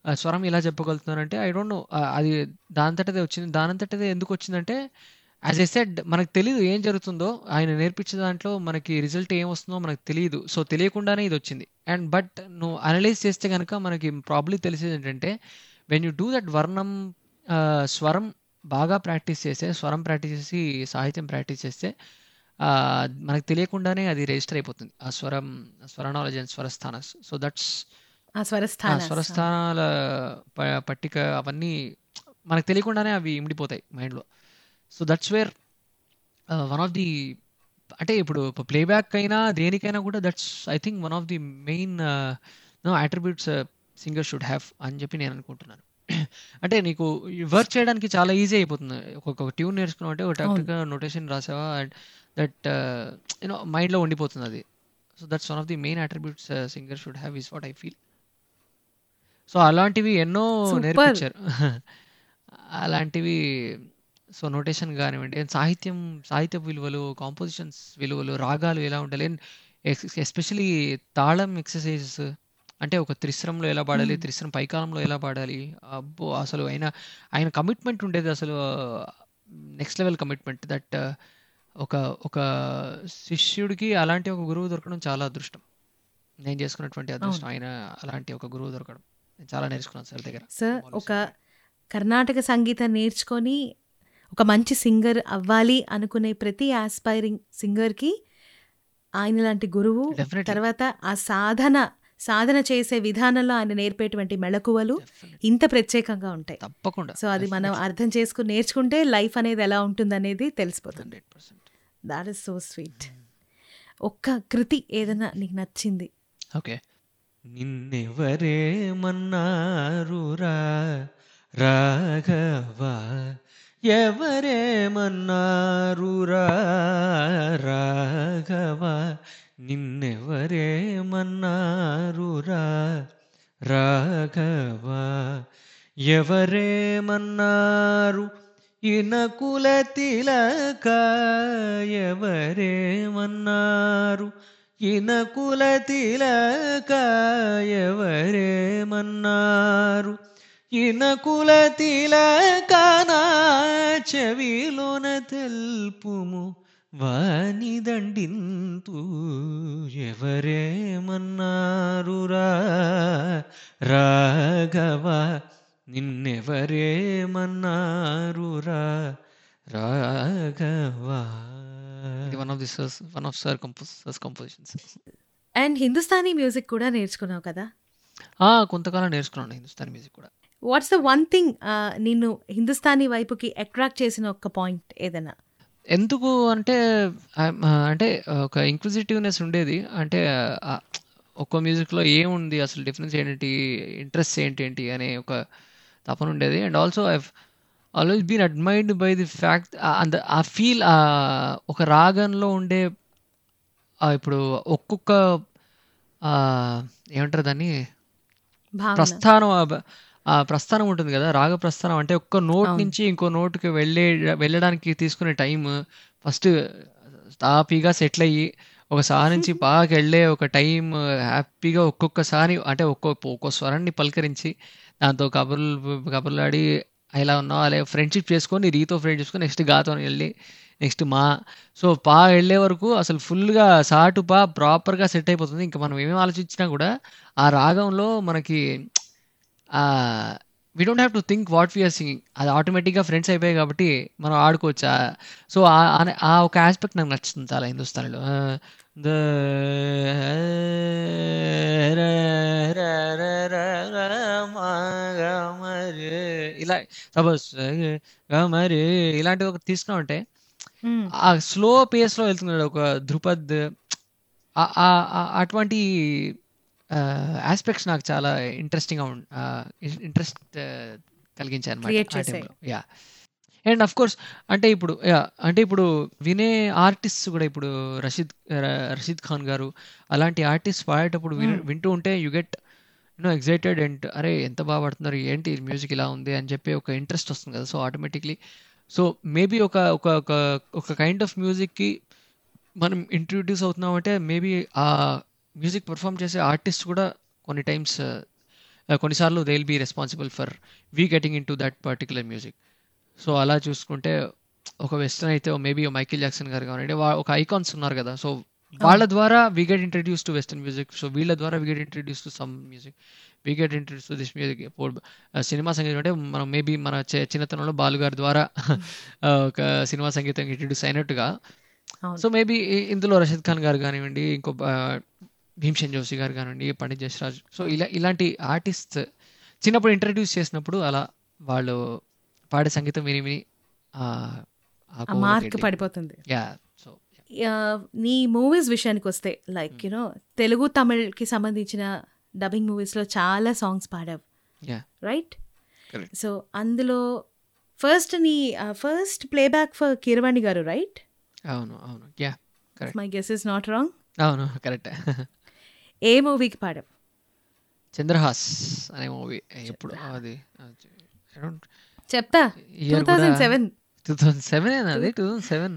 ఆ స్వరం ఎలా చెప్పగలుగుతున్నానంటే ఐ డోంట్ నో అది దానంతటదే వచ్చింది. దానంతటదే ఎందుకు వచ్చిందంటే యాజ్ ఎ సెడ్ మనకు తెలియదు ఏం జరుగుతుందో ఆయన నేర్పించే దాంట్లో మనకి రిజల్ట్ ఏం వస్తుందో మనకు తెలియదు సో తెలియకుండానే ఇది వచ్చింది. అండ్ బట్ నువ్వు అనలైజ్ చేస్తే కనుక మనకి ప్రాబ్లీ తెలిసేది ఏంటంటే వెన్ యూ డూ దట్ వర్ణం స్వరం బాగా ప్రాక్టీస్ చేస్తే స్వరం ప్రాక్టీస్ చేసి సాహిత్యం ప్రాక్టీస్ చేస్తే ఆ, మనకు తెలియకుండానే అది రిజిస్టర్ అయిపోతుంది. ఆ స్వరం స్వర నాలెడ్జ్ అండ్ స్వరస్థాన. సో దట్స్ స్వరస్థానాల పట్టిక అవన్నీ మనకు తెలియకుండానే అవి ఇమిడిపోతాయి మైండ్లో so that's where one of the అంటే ఇప్పుడు ప్లేబ్యాక్ అయినా దేనికైనా కూడా that's I think one of the main attributes singer should have అని చెప్పి నేను అనుకుంటున్నాను. అంటే నీకు వర్క్ చేయడానికి చాలా ఈజీ అయిపోతుంది. ఒక్కొక్క ట్యూన్ నేర్చుకున్నావు అంటే ఒక టెక్నిక్ నోటేషన్ రాసావా? అండ్ దట్ యూనో మైండ్లో ఉండిపోతుంది అది. So that's one of the main attributes singer should have is what I feel so అలాంటివి ఎన్నో. నేర్పించారు. అలాంటివి సో నోటేషన్ కానివ్వండి and సాహిత్యం సాహిత్య విలువలు కాంపోజిషన్స్ విలువలు రాగాలు ఎలా ఉండాలి ఎస్పెషలీ తాళం ఎక్సర్సైజెస్ అంటే ఒక త్రిశ్రంలో ఎలా పాడాలి. త్రిశ్రం పైకాలంలో ఎలా పాడాలి అబ్బో అసలు ఆయన ఆయన కమిట్మెంట్ ఉండేది అసలు నెక్స్ట్ లెవెల్ కమిట్మెంట్ దట్ ఒక ఒక శిష్యుడికి అలాంటి ఒక గురువు దొరకడం చాలా అదృష్టం. నేను చేసుకున్నటువంటి అదృష్టం ఆయన అలాంటి ఒక గురువు దొరకడం. నేను చాలా నేర్చుకున్నాను సార్ దగ్గర సార్ ఒక కర్ణాటక సంగీతం నేర్చుకొని ఒక మంచి సింగర్ అవ్వాలి అనుకునే ప్రతి ఆస్పైరింగ్ సింగర్కి ఆయన లాంటి గురువు. తర్వాత ఆ సాధన సాధన చేసే విధానంలో ఆయన నేర్పేటువంటి మెళకువలు. ఇంత ప్రత్యేకంగా ఉంటాయి. తప్పకుండా. సో అది మనం అర్థం చేసుకుని నేర్చుకుంటే లైఫ్ అనేది ఎలా ఉంటుందనేది తెలిసిపోతుంది. దాట్ ఇస్ సో స్వీట్ ఒక్క కృతి ఏదైనా నీకు నచ్చింది? ఓకే. నిన్నెవరేమన్నారురా? రాఘవ ఎవరేమన్నారురా రాఘవ? నిన్నెవరేమన్నారురా రాఘవ? ఎవరేమన్నారు? ఇనకుల తిలక ఎవరేమన్నారు? ఇనకుల తిలక ఎవరేమన్నారు? ఇనకుల తిలక నా చెవిలోన తెల్పుము వాని దండింతు ఎవరేమన్నారురా? రాఘవ నిన్నెవరేమన్నారురా? రాఘవ. ఇది one of the sir's one of sir compose sir's compositions and Hindustani music కూడా నేర్చుకున్నావు కదా? కొంతకాలం నేర్చుకున్నాను హిందుస్థానీ మ్యూజిక్ కూడా. వాట్స్ ద వన్ థింగ్ నిన్ను హిందుస్థానీ వైపుకి అట్రాక్ట్ చేసిన ఒక్క పాయింట్ ఏదైనా? ఎందుకు అంటే అంటే ఒక ఇంక్విజిటివ్నెస్ ఉండేది. అంటే ఒక్కో మ్యూజిక్లో ఏముంది అసలు డిఫరెన్స్ ఏంటి ఇంట్రెస్ట్ ఏంటి ఏంటి అనే ఒక తపన ఉండేది. And also I always been admired by the fact అంద ఆ ఫీల్ ఒక రాగంలో ఉండే ఇప్పుడు ఒక్కొక్క ఏమంటారు దాన్ని? ప్రస్థానం ఆ ప్రస్థానం ఉంటుంది కదా రాగ ప్రస్థానం అంటే ఒక్క నోట్ నుంచి ఇంకో నోట్కి వెళ్ళే వెళ్ళడానికి తీసుకునే టైం ఫస్ట్ తాపీగా సెటిల్ అయ్యి ఒక సా నుంచి బాగా వెళ్ళే ఒక టైం హ్యాపీగా ఒక్కొక్కసారి అంటే ఒక్కొక్క ఒక్కో స్వరాన్ని పలకరించి దాంతో కబుర్లు కబుర్లాడి ఇలా ఉన్నావు? అలా ఫ్రెండ్షిప్ చేసుకొని రీతో ఫ్రెండ్ చేసుకొని నెక్స్ట్ గాతో వెళ్ళి నెక్స్ట్ మా. సో పా వెళ్ళే వరకు అసలు ఫుల్గా సాటు పా ప్రాపర్గా సెట్ అయిపోతుంది. ఇంకా మనం ఏమేమి ఆలోచించినా కూడా ఆ రాగంలో మనకి we don't have to think what we are singing అది ఆటోమేటిక్గా ఫ్రెండ్స్ అయిపోయాయి కాబట్టి మనం ఆడుకోవచ్చు. సో ఆ ఒక ఆస్పెక్ట్ నాకు నచ్చుతుంది చాలా హిందుస్థానీలో. ద ఇలా సపోజ్ మరి ఇలాంటివి ఒక తీసుకున్నామంటే మ్మ్. ఆ స్లో పేస్లో వెళ్తున్నాడు ఒక ధృపద్ అటువంటి ఆస్పెక్ట్స్ నాకు చాలా ఇంట్రెస్టింగ్గా ఇంట్రెస్ట్ కలిగించాయి అనమాట టైంలో యా అండ్ అఫ్ కోర్స్ అంటే ఇప్పుడు యా అంటే ఇప్పుడు వినే ఆర్టిస్ట్ కూడా ఇప్పుడు రషీద్ రషీద్ ఖాన్ గారు అలాంటి ఆర్టిస్ట్ పాడేటప్పుడు మ్మ్. వింటూ ఉంటే you get you know excited and అరే ఎంత బాగా పాడుతున్నారు ఏంటి మ్యూజిక్ ఇలా ఉంది? అని చెప్పి ఒక ఇంట్రెస్ట్ వస్తుంది కదా. సో ఆటోమేటిక్లీ సో మేబీ ఒక ఒక ఒక ఒక కైండ్ ఆఫ్ మ్యూజిక్కి మనం ఇంట్రడ్యూస్ అవుతున్నామంటే మేబీ ఆ మ్యూజిక్ పర్ఫామ్ చేసే ఆర్టిస్ట్ కూడా కొన్ని టైమ్స్ కొన్నిసార్లు they will be responsible for we getting in to that particular music so అలా చూసుకుంటే ఒక వెస్టర్న్ అయితే మేబీ మైకిల్ జాక్సన్ గారు కానివ్వండి ఒక ఐకాన్స్ ఉన్నారు కదా. సో వాళ్ళ ద్వారా we get introduce to western music so వీళ్ళ ద్వారా we get introduce to some music we get introduce to this music cinema సంగీతం అంటే మనం మేబీ మన చిన్నతనంలో బాలు గారి ద్వారా ఒక సినిమా సంగీతం ఇంట్రడ్యూస్ అయినట్టుగా. సో మేబీ ఇందులో రషీద్ ఖాన్ గారు కానివ్వండి ఇంకో భీమ్సేన్ జోషి గారు కానివ్వండి పండిత్ జస్రాజ్. సో ఇలా ఇలాంటి ఆర్టిస్ట్ చిన్నప్పుడు ఇంట్రడ్యూస్ చేసినప్పుడు అలా వాళ్ళు పాడే సంగీతం విని విని మార్క్ పడిపోతుంది. యా సో నీ మూవీస్ విషయానికి వస్తే లైక్ యునో తెలుగు తమిళ్కి సంబంధించిన డబ్బింగ్ మూవీస్లో చాలా సాంగ్స్ పాడావు. యా రైట్ సో అందులో ఫస్ట్ నీ first playback for Keeravani garu right అవును అవును. Yeah correct my guess is not wrong అవును కరెక్ట్ ఏ మూవీకి పాడావు? చంద్రహాస్ అనే మూవీ ఎప్పుడు? అది చెప్తా. Two thousand seven. Two thousand seven అది? Two thousand seven.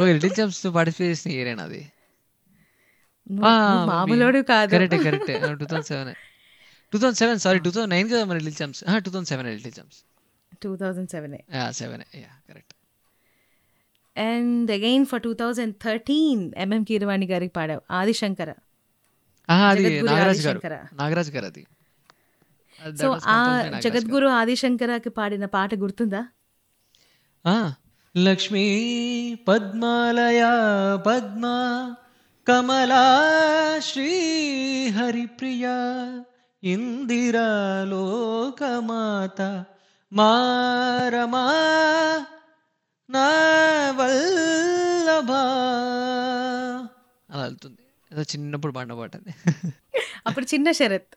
Oh little champs participate చేసిన ఇయర్ ఏనా అది? మామూలుడు కాదు. Correct correct two thousand seven. Two thousand seven sorry two thousand nine కదా మరి little champs two thousand seven little champs two thousand seven seven yeah correct and again for two thousand thirteen MM Keeravani గారికి పాడావు. ఆదిశంకర. అది నాగరాజ్ గారు. ఆదిశంకర. నాగరాజ్ గారు అది. So ఆ. జగద్గురు ఆదిశంకరకి పాడిన పాట గుర్తుందా? ఆ, లక్ష్మీ పద్మాలయ పద్మ కమలా శ్రీ హరిప్రియ ఇందిరా లోకమాత మారమా నా వల్లభా. అలా వెళ్తుంది. చిన్నప్పుడు పాడిన పాట అప్పుడు చిన్న Sharath.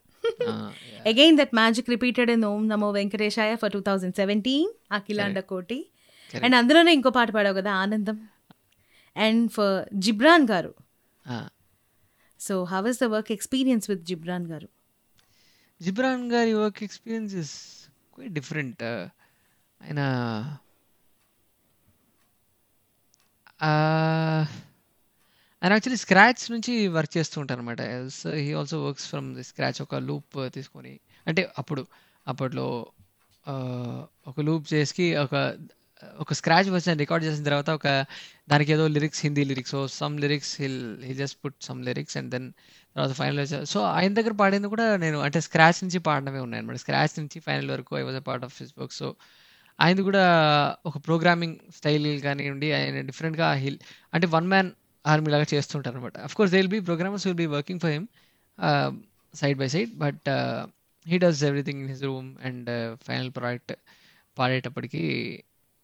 Again that magic repeated in Om Namo Venkatesaya for two thousand seventeen అఖిలాండ కోటి. అండ్ అందులోనే ఇంకో పాట పాడావు కదా ఆనందం. And for Ghibran garu. So how is the work experience with Ghibran garu? Ghibran గారి work experience is quite different ఆయన ఆ, ఆయన యాక్చువల్లీ స్క్రాచ్ నుంచి వర్క్ చేస్తూ ఉంటారు అనమాట he also works from the scratch ఒక లూప్ తీసుకొని. అంటే అప్పుడు అప్పట్లో ఒక లూప్ చేసి ఒక ఒక స్క్రాచ్ వర్షన్ రికార్డ్ చేసిన తర్వాత ఒక దానికి ఏదో lyrics Hindi lyrics so some lyrics he'll he just put some lyrics and then తర్వాత ఫైనల్ సో ఆయన దగ్గర పాడింది కూడా నేను అంటే స్క్రాచ్ నుంచి పాడడమే ఉన్నాయి అనమాట స్క్రాచ్ నుంచి ఫైనల్ వరకు I was a part of his book so ఆయనది కూడా ఒక ప్రోగ్రామింగ్ స్టైల్ కానివ్వండి ఆయన డిఫరెంట్గా హిల్ అంటే వన్ మ్యాన్ ఆర్మీ లాగా చేస్తుంటారు అనమాట of course they will be programmers will be working for him side by side but he does everything in his room and final product పాడేటప్పటికి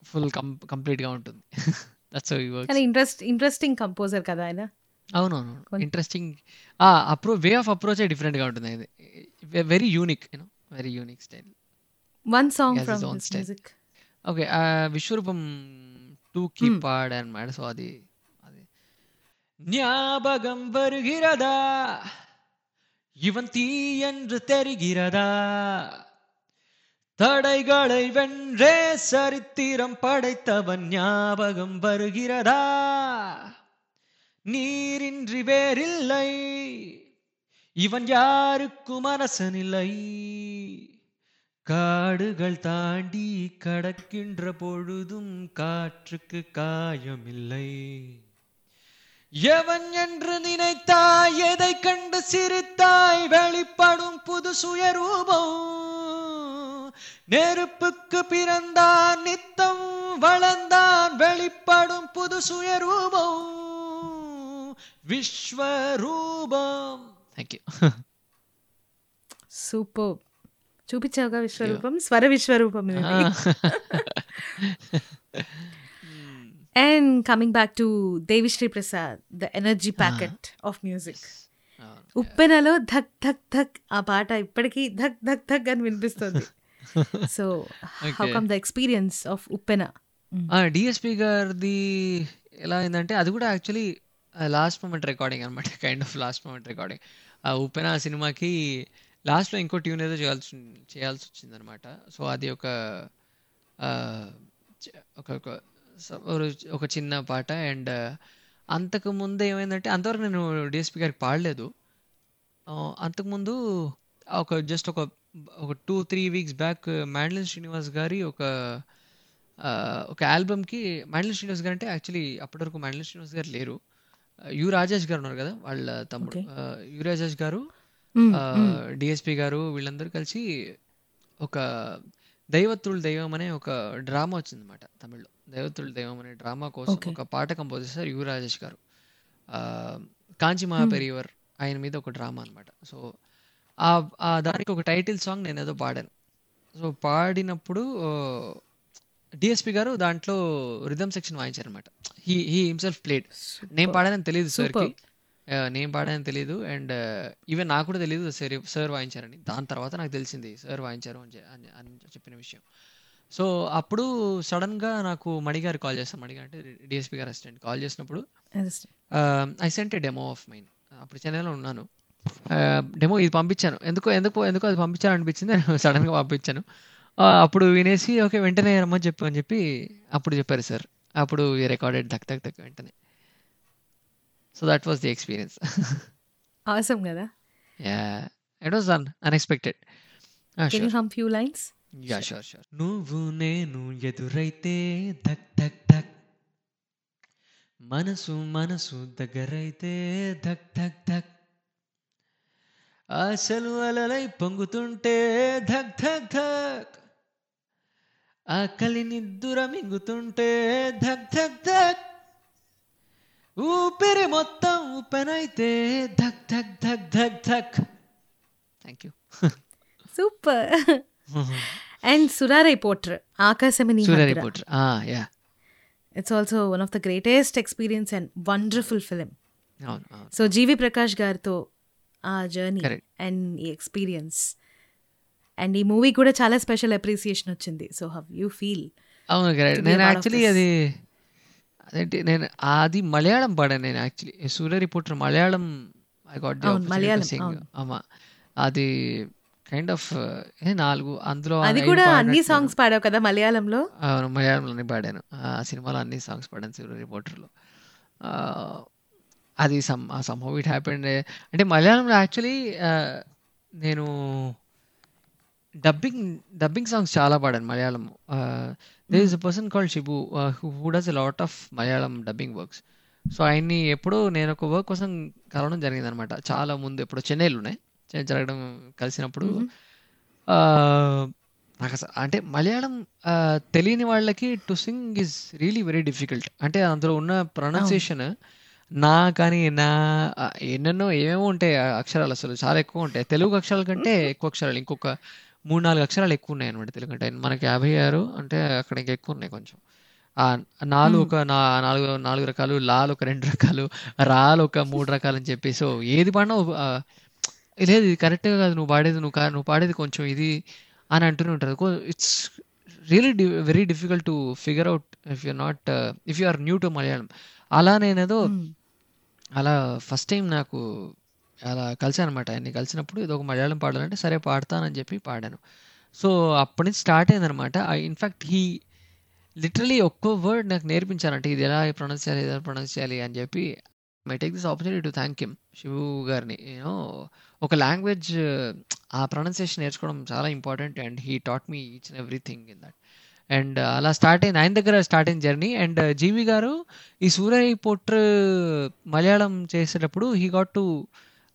full com కంప్లీట్గా ఉంటుంది. That's how interest interesting composer కదా ఆయన? అవునవును interesting అప్రో way of approach డిఫరెంట్గా ఉంటుంది ఇది very unique you know very unique style one song from. Music okay Vishwaroopam టూకి Hmm. పాడనమాట సో అది అది ஞாபகம் வருகிறதா? இவன் தீ என்று தெரிகிறதா? தடைகளை வென்றே சரித்திரம் படைத்தவன் ஞாபகம் வருகிறதா? நீரின்றி வேறில்லை. இவன் யாருக்கும் அரசனில்லை காடுகள் தாண்டி கடக்கின்ற பொழுதும் காற்றுக்கு காயமில்லை. எவன் என்று நினைத்தாய் எதை கண்டு சிரித்தாய் வெளிப்படும் புது சுயரூபம் நெருப்புக்கு பிறந்தான் நித்தம் வளர்ந்தான் வெளிப்படும் புது சுயரூபம் విశ్వరూపం థ్యాంక్ యూ సూపర్ చూపించావుగా విశ్వరూపం స్వర విశ్వరూపం and coming back to Devi Sri Prasad the energy packet of music ఉప్పెనలో ధక్ ధక్ ధక్ ఆ పాట ఇప్పటికీ ధక్ ధక్ ధక్ అని వినిపిస్తుంది. So how. Come the experience of Uppena DSP గారిది ఎలా అయిందంటే అది కూడా యాక్చువల్లీ లాస్ట్ మూమెంట్ రికార్డింగ్ అనమాట kind of last moment recording ఆ ఉపెన సినిమాకి లాస్ట్లో ఇంకో ట్యూన్ ఏదో చేయాల్సి చేయాల్సి వచ్చింది అనమాట సో అది ఒక ఒక ఒక చిన్న పాట అండ్ అంతకు ముందు ఏమైందంటే అంతవరకు నేను డిఎస్పి గారికి పాడలేదు. అంతకుముందు ఒక జస్ట్ ఒక ఒక two three weeks back mandolin Srinivas గారి ఒక ఒక ఆల్బమ్కి మ్యాండ్లిన్ శ్రీనివాస్ గారు అంటే యాక్చువల్లీ అప్పటి వరకు మ్యాండ్లిన్ శ్రీనివాస్ గారు లేరు. యు రాజేష్ గారు ఉన్నారు కదా వాళ్ళ తమ్ముడు. యు రాజేష్ గారు డిఎస్పి గారు వీళ్ళందరూ కలిసి ఒక దైవత్రుల్ దైవం అనే ఒక డ్రామా వచ్చిందన్నమాట తమిళ్ళో. దైవత్రుల్ దైవం అనే డ్రామా కోసం. ఒక పాట కంపోజ్ చేశారు యు రాజేష్ గారు కాంచి మహాపెరియవర్ ఆయన మీద ఒక డ్రామా అన్నమాట. సో ఆ ఆ దానికి ఒక టైటిల్ సాంగ్ నేను ఏదో పాడాను. సో పాడినప్పుడు డిఎస్పి గారు దాంట్లో రిథమ్ సెక్షన్ వాయించారు అనమాట హీ హీ హిమ్సెల్ఫ్ ప్లేడ్. నేను పాడానని తెలియదు సార్కి. నేను పాడానని తెలియదు అండ్ ఈవెన్ నాకు కూడా తెలియదు సార్ సార్ వాయించారని దాని తర్వాత నాకు తెలిసింది సార్ వాయించారు అని అని చెప్పిన విషయం సో అప్పుడు సడన్గా నాకు మణిగారు కాల్ చేస్తాను మణిగారు అంటే డిఎస్పి గారు అసిస్టెంట్ కాల్ చేసినప్పుడు I sent a demo of mine అప్పుడు చెన్నైలో ఉన్నాను డెమో ఇది పంపించాను ఎందుకో ఎందుకో ఎందుకో అది పంపించాను అనిపించింది నేను సడన్గా పంపించాను అప్పుడు వినేసి ఓకే వెంటనే రమ్మని చెప్పు అని చెప్పి అప్పుడు చెప్పారు సార్ అప్పుడు రికార్డెడ్ దక్ దక్ దక్ వెంటనే so that was the experience అవసరం కదా? Yeah it was un unexpected can you hum few lines yeah sure sure నువ్వు నేను ఎదురైతే ధక్ ధక్ ధక్. మనసు మనసు దగ్గరైతే ధక్ ధక్ ధక్. ఆశలు అలలై పొంగుతుంటే ధక్ ధక్ ధక్. ఆకలి నిద్దుర మింగుతుంటే ధక్ ధక్ ధక్. ఊపిరి మొత్తం ఉపెనైతే ధక్ ధక్ ధక్ ధక్ dhak. Thank you super and Soorarai Pottru ఆకాశమని Suriya reporter yeah it's also one of the greatest experience and wonderful film so GV Prakash గారితో ఆ జర్నీ. అండ్ ఈ ఎక్స్పీరియన్స్ అండ్ ఈ మూవీ కూడా చాలా స్పెషల్ అప్రిసియేషన్ వచ్చింది. సో హవ్ యూ ఫీల్ అవును నేను actually. అది అదేంటి? నేను అది మలయాళం పాడాను నేను actually. Suriya reporter Malayalam I got Malayalam, sing. అమ్మా అది కైండ్ ఆఫ్ నాలుగు అందులో అది కూడా అన్ని. సాంగ్స్ పాడావు కదా మలయాళంలో? అవును మలయాళంలోనే పాడాను. ఆ సినిమాలో అన్ని సాంగ్స్ పాడాను సూర్య రిపోర్టర్లో. అది some somehow it happened అంటే మలయాళంలో యాక్చువల్లీ నేను డబ్బింగ్ డబ్బింగ్ సాంగ్స్ చాలా పాడాను Malayalam. They is a person called Shibu who does a lot of Malayalam dubbing works so ఆయన్ని ఎప్పుడో నేను ఒక వర్క్ కోసం కలవడం జరిగింది అనమాట చాలా ముందు ఎప్పుడు చెన్నైలోనే చెన్నై జరగడం కలిసినప్పుడు ఆ, నాకు అసలు అంటే మలయాళం తెలియని వాళ్ళకి to sing is really very difficult అంటే అందులో ఉన్న ప్రొనౌన్సియేషన్ నా కానీ నా ఎన్నెన్నో ఏమేమో ఉంటాయి అక్షరాలు అసలు చాలా ఎక్కువ ఉంటాయి. తెలుగు అక్షరాల కంటే ఎక్కువ అక్షరాలు. ఇంకొక మూడు నాలుగు అక్షరాలు ఎక్కువ ఉన్నాయి అనమాట తెలుగు అంటే. మనకి యాభై ఆరు అంటే అక్కడ ఇంకా ఎక్కువ ఉన్నాయి కొంచెం. ఆ నాలుగు ఒక నాలుగు నాలుగు రకాలు లాలు ఒక రెండు రకాలు రాలు ఒక మూడు రకాలు అని చెప్పి సో ఏది పాడినా లేదు ఇది కరెక్ట్గా కాదు నువ్వు పాడేది నువ్వు కా- నువ్వు పాడేది కొంచెం ఇది అని అంటూనే ఉంటారు. It's really very difficult to figure out if you're not if you are new to Malayalam అలా నేనేదో అలా ఫస్ట్ టైం నాకు అలా కలిసానన్నమాట. ఆయన్ని కలిసినప్పుడు ఇది ఒక మలయాళం పాడాలంటే సరే పాడతానని చెప్పి పాడాను. సో, అప్పటి నుంచి స్టార్ట్ అయిందనమాట. ఇన్ఫ్యాక్ట్ హీ లిటరలీ ఒక్కో వర్డ్ నాకు నేర్పించారంటే ఇది ఎలా ప్రొనౌన్స్ చేయాలి, ఎలా ప్రొనౌన్స్ చేయాలి అని చెప్పి I take this opportunity to thank him Shivu గారిని. యూనో ఒక లాంగ్వేజ్ ఆ ప్రొనౌన్సియేషన్ నేర్చుకోవడం చాలా important and he taught me each and everything in that. And అలా స్టార్ట్ అయింది. ఆయన దగ్గర స్టార్ట్ అయిన జర్నీ. అండ్ జీవి గారు ఈ సూర్య పోట్ర్' మలయాళం చేసేటప్పుడు he got to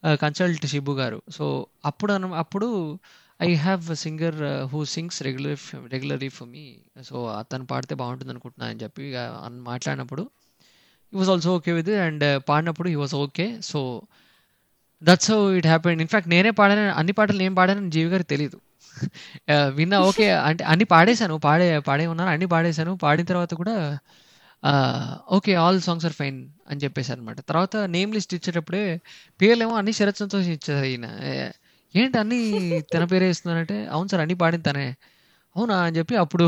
consult Shibu garu. So, అప్పుడు అన అప్పుడు I have singer who sings regular regularly for me. So, అతను పాడితే బాగుంటుంది అనుకుంటున్నా అని చెప్పి మాట్లాడినప్పుడు he was also okay with and పాడినప్పుడు he was okay. So, that's how it happened. In fact నేనే పాడాను అన్ని పాటలు నేను పాడానని జీవి గారికి తెలియదు విన్నా ఓకే. అంటే అన్ని పాడేశాను. పాడే పాడే ఉన్నాను. అన్ని పాడేశాను. పాడిన తర్వాత కూడా okay. All songs are fine అని చెప్పేసారనమాట. తర్వాత నేమ్ లిస్ట్ ఇచ్చేటప్పుడే పేర్లేమో అన్నీ శరత్ సంతోష్ ఇచ్చారు ఈయన. ఏంటి అన్నీ తన పేరే ఇస్తున్నారంటే, అవును సార్ అన్నీ పాడింది తనే. అవునా అని చెప్పి అప్పుడు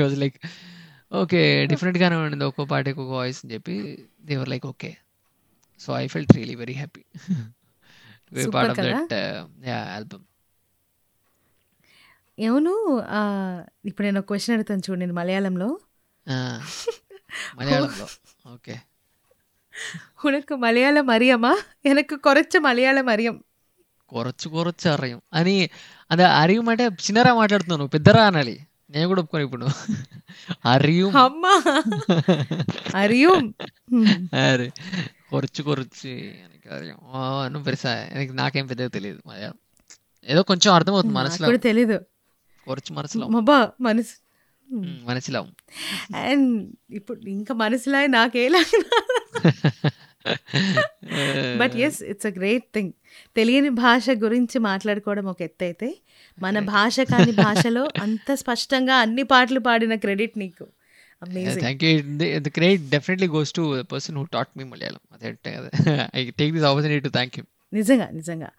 వాస్ లైక్ ఓకే. డిఫరెంట్‌గానే ఉండింది. ఒక్కో పాటకి ఒక్కో వాయిస్ అని చెప్పి they were like okay. So, I felt really very happy part of! That yeah! Album. అవును. ఇప్పుడు నేను క్వెషన్ అడుగుతాను చూడండి మలయాళంలో. மலையாளம்ல ஓகே உனக்கு மலையாளம் அறியாமா எனக்கு குறைச்ச మలయాళం அறியும் కొరచు కొరచు అరయం అని అదే అరియం అంటే చిన్నరా మాట్లాడుతున్నాను పెద్దరా అనాలి నేను కూడా ఒప్పుకోను ఇప్పుడు అరియం అమ్మా అరియం అరే కొరచు కొరచు ఎనకి అరియం నువ్వు పెరిసా ఎనకి నాకేం పెద్దగా తెలియదు మలయాళం ఏదో కొంచెం అర్థమవుతుంది మనసులో తెలియదు కొరచు మనసులో మనసు మనసులో. అండ్ ఇప్పుడు ఇంకా మనసులా నాకేలాగా but yes it's a great thing. తెలియని భాష గురించి మాట్లాడుకోవడం ఒక ఎత్తైతే, మన భాష కాని భాషలో అంత స్పష్టంగా అన్ని పాటలు పాడిన క్రెడిట్ నీకు. You. The credit definitely goes to person who taught me Malayalam. అదంటే అదే. I take this opportunity to thank him. నిజంగా. నిజంగా.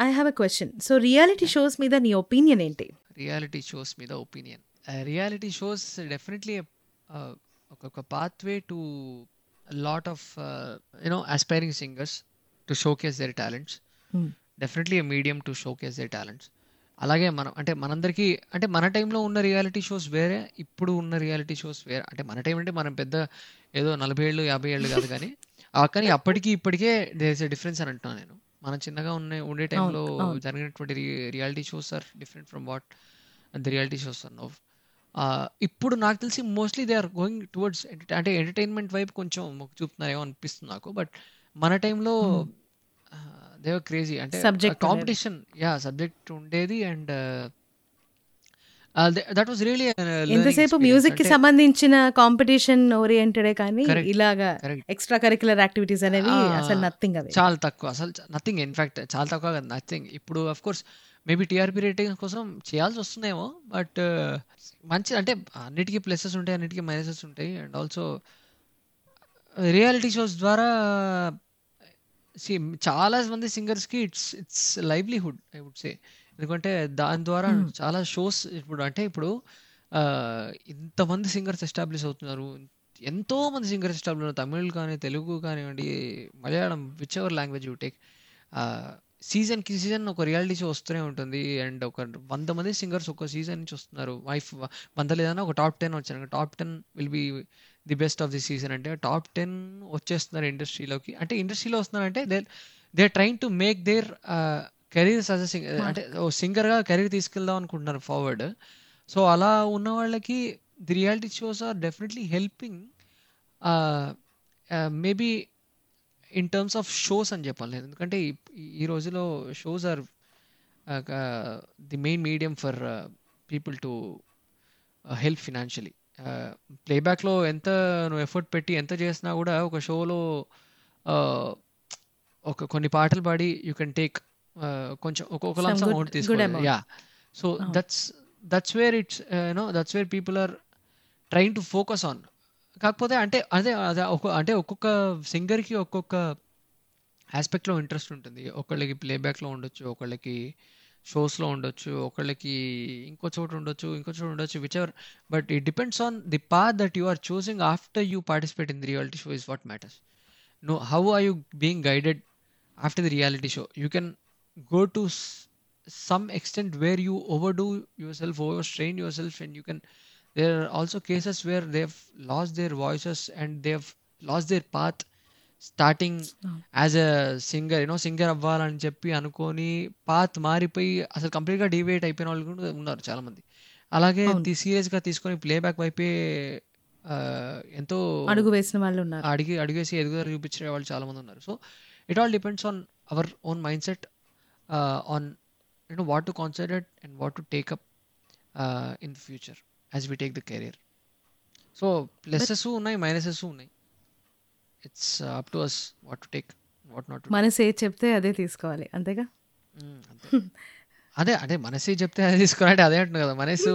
I have a question. So, reality shows మీద నీ ఒపీనియన్ ఏంటి? రియాలిటీ షోస్ మీద ఒపీనియన్. రియాలిటీ షోస్ డెఫినెట్‌లీ ఒక pathway to lot of ah, you know aspiring singers to showcase their talents. Definitely medium to showcase their talents. అలాగే మనం అంటే మనందరికీ అంటే మన టైంలో ఉన్న రియాలిటీ షోస్ వేరే. ఇప్పుడు ఉన్న రియాలిటీ షోస్ వేరే. అంటే మన టైం అంటే మనం పెద్ద ఏదో 40 ఏళ్ళు, 50 ఏళ్ళు కాదు కానీ, కానీ అప్పటికి ఇప్పటికే దేర్ ఇస్ ఎ డిఫరెన్స్ అని అంటున్నాను నేను. మనం చిన్నగా ఉన్న ఉండే. టైంలో. జరిగినటువంటి reality shows are different from what the reality shows are now. ఇప్పుడు నాకు తెలిసి mostly they are going towards అంటే ఎంటర్‌టైన్‌మెంట్ వైపు కొంచెం చూపుతున్నారేమో అనిపిస్తుంది నాకు. బట్ మన టైంలో hmm. Ah, they were crazy అంటే సబ్జెక్ట్. Competition yeah! సబ్జెక్ట్ ఉండేది అండ్ దట్ వాస్ లెర్నింగ్ ఎంతసేపు. మ్యూజిక్‌కి అంటే సంబంధించిన కాంపిటీషన్ ఓరియెంటెడే కానీ. ఇలాగా. ఎక్స్‌ట్రా కరిక్యులర్ యాక్టివిటీస్ అనేవి అసలు ఆ! నథింగ్ అవి. చాలా తక్కువ. అసలు నథింగ్ ఇన్‌ఫాక్ట్ చాలా తక్కువ నథింగ్. ఇప్పుడు of course maybe TRP ratings కోసం చేయాల్సొస్తుందేమో. బట్ మంచి అంటే అన్నిటికి ప్లసెస్ ఉంటాయి. అన్నిటికి మైనసెస్ ఉంటాయి. అండ్ ఆల్సో రియాలిటీ షోస్ ద్వారా చాలా మంది సింగర్స్‌కి it's it's livelihood I would say. ఎందుకంటే దాని ద్వారా. చాలా షోస్ ఇప్పుడు అంటే ఇప్పుడు ఇంతమంది సింగర్స్ ఎస్టాబ్లిష్ అవుతున్నారు. ఎంతో మంది సింగర్స్ ఎస్టాబ్లిష్ అవుతున్నారు. తమిళ్ కానీ, తెలుగు కానివ్వండి, Malayalam whichever language you take. Ah, సీజన్‌కి సీజన్ ఒక రియాలిటీ షో వస్తూనే ఉంటుంది. అండ్ ఒక 100 మంది సింగర్స్ ఒక సీజన్ నుంచి వస్తున్నారు. వైఫ్ 100 లేదన్నా ఒక టాప్ 10 వచ్చారు. Top 10 will be the best of the season అంటే టాప్ 10 వచ్చేస్తున్నారు ఇండస్ట్రీలోకి. అంటే ఇండస్ట్రీలో వస్తున్నారంటే they they trying to make their a singer అంటే. ఓ సింగర్‌గా కెరీర్ తీసుకెళ్దాం అనుకుంటున్నారు ఫార్వర్డ్. సో, అలా ఉన్న వాళ్ళకి the reality shows are definitely helping maybe in terms of shows అని చెప్పాలి. ఎందుకంటే ఈ రోజుల్లో shows are the main medium for people to help financially. Ah, ప్లేబ్యాక్‌లో ఎంత నువ్వు ఎఫర్ట్ పెట్టి ఎంత చేసినా కూడా ఒక షోలో ఒక కొన్ని పాటలు పాడి యూ కెన్ టేక్ కొంచెం ఒక ఒక some lump sum good amount good తీసుకోవాలి. Yeah! So. That's that's where it's you that's where people are trying to focus on. కాకపోతే అంటే అదే అదే అంటే ఒక్కొక్క సింగర్‌కి ఒక్కొక్క యాస్పెక్ట్‌లో ఇంట్రెస్ట్ ఉంటుంది. ఒకళ్ళకి ప్లేబ్యాక్‌లో ఉండొచ్చు. ఒకళ్ళకి షోస్‌లో ఉండొచ్చు. ఒకళ్ళకి ఇంకో చోట ఉండొచ్చు. ఇంకో చోట ఉండొచ్చు. Whichever but it depends on the path that you are choosing after you participate in the reality show is what matters. No how are you being guided after the reality show you can go to s- some extent where you overdo yourself overstrain yourself and you can there are also cases where they've lost their voices and they've lost their path starting as a singer you know singer అవ్వాలని చెప్పి అనుకొని path మారిపోయి అసలు కంప్లీట్గా డివేట్ అయిపోయిన వాళ్ళు కూడా ఉన్నారు చాలా మంది అలాగే అవును. సీరియస్గా తీసుకొని ప్లేబ్యాక్ వైపే ఎంతో అడుగు వేసిన వాళ్ళు ఉన్నారు. అడిగి అడిగేసి ఎదుగుదల చూపించే వాళ్ళు చాలా మంది ఉన్నారు. So it all depends on our own mindset on you know what to concentrate and what to take up in future as we take the career so pluses ఉన్నాయి మైనసెస్ ఉన్నాయి. It's up to us what to take what not మనసు ఏది చెప్తే అదే తీసుకోవాలి అంతేగా? అదే అదే మనసే చెప్తే అది తీసుకోవాలంటే అదే అంటుంది కదా మనసు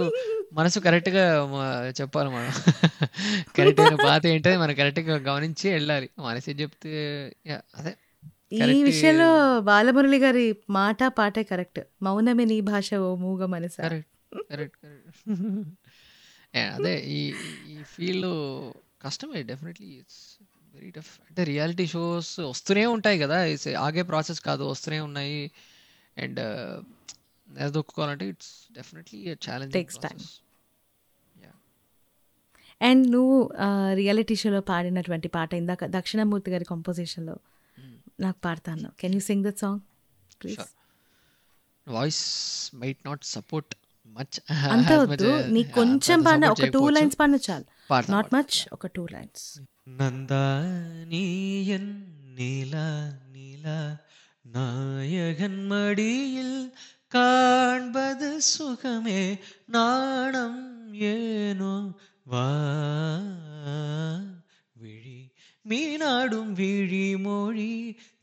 మనసు కరెక్ట్గా మ- చెప్పాలి మనం. కరెక్ట్ అయిన పాత ఏంటో మనం కరెక్ట్గా గమనించి వెళ్ళాలి. మనసే చెప్తే అదే. ఈ. విషయంలో బాలమురళి గారి మాట పాటే కరెక్ట్. మౌనమే నీ భాష ఓ మూగ మనస. అదే ఈ ఈ ఫీల్డ్ కష్టమే డెఫినెట్లీ. ఇట్స్ వెరీ టఫ్ అంటే రియాలిటీ షోస్ వస్తూనే ఉంటాయి కదా. ఆగే ప్రాసెస్ కాదు వస్తూనే ఉన్నాయి. And నిలదొక్కుకోవాలంటే it's definitely challenge time. And నువ్వు రియాలిటీ షోలో పాడినటువంటి పాట ఇందాక దక్షిణామూర్తి గారి కంపోజిషన్లో నాకు పాడతాను can you sing that song please Sure. Voice might not support much అంత వద్దు నీకు కొంచెం పాడిన ఒక టూ లైన్స్ పాడిన చాలు నాట్ మచ్ ఒక టూ లైన్స్ നന്ദാനീയൻ നില നില നായകൻ മടിയിൽ കാൺപത് സുഖമേ നാണം ഏനോ വാ വിഴി மீனாடும் விழி மொழி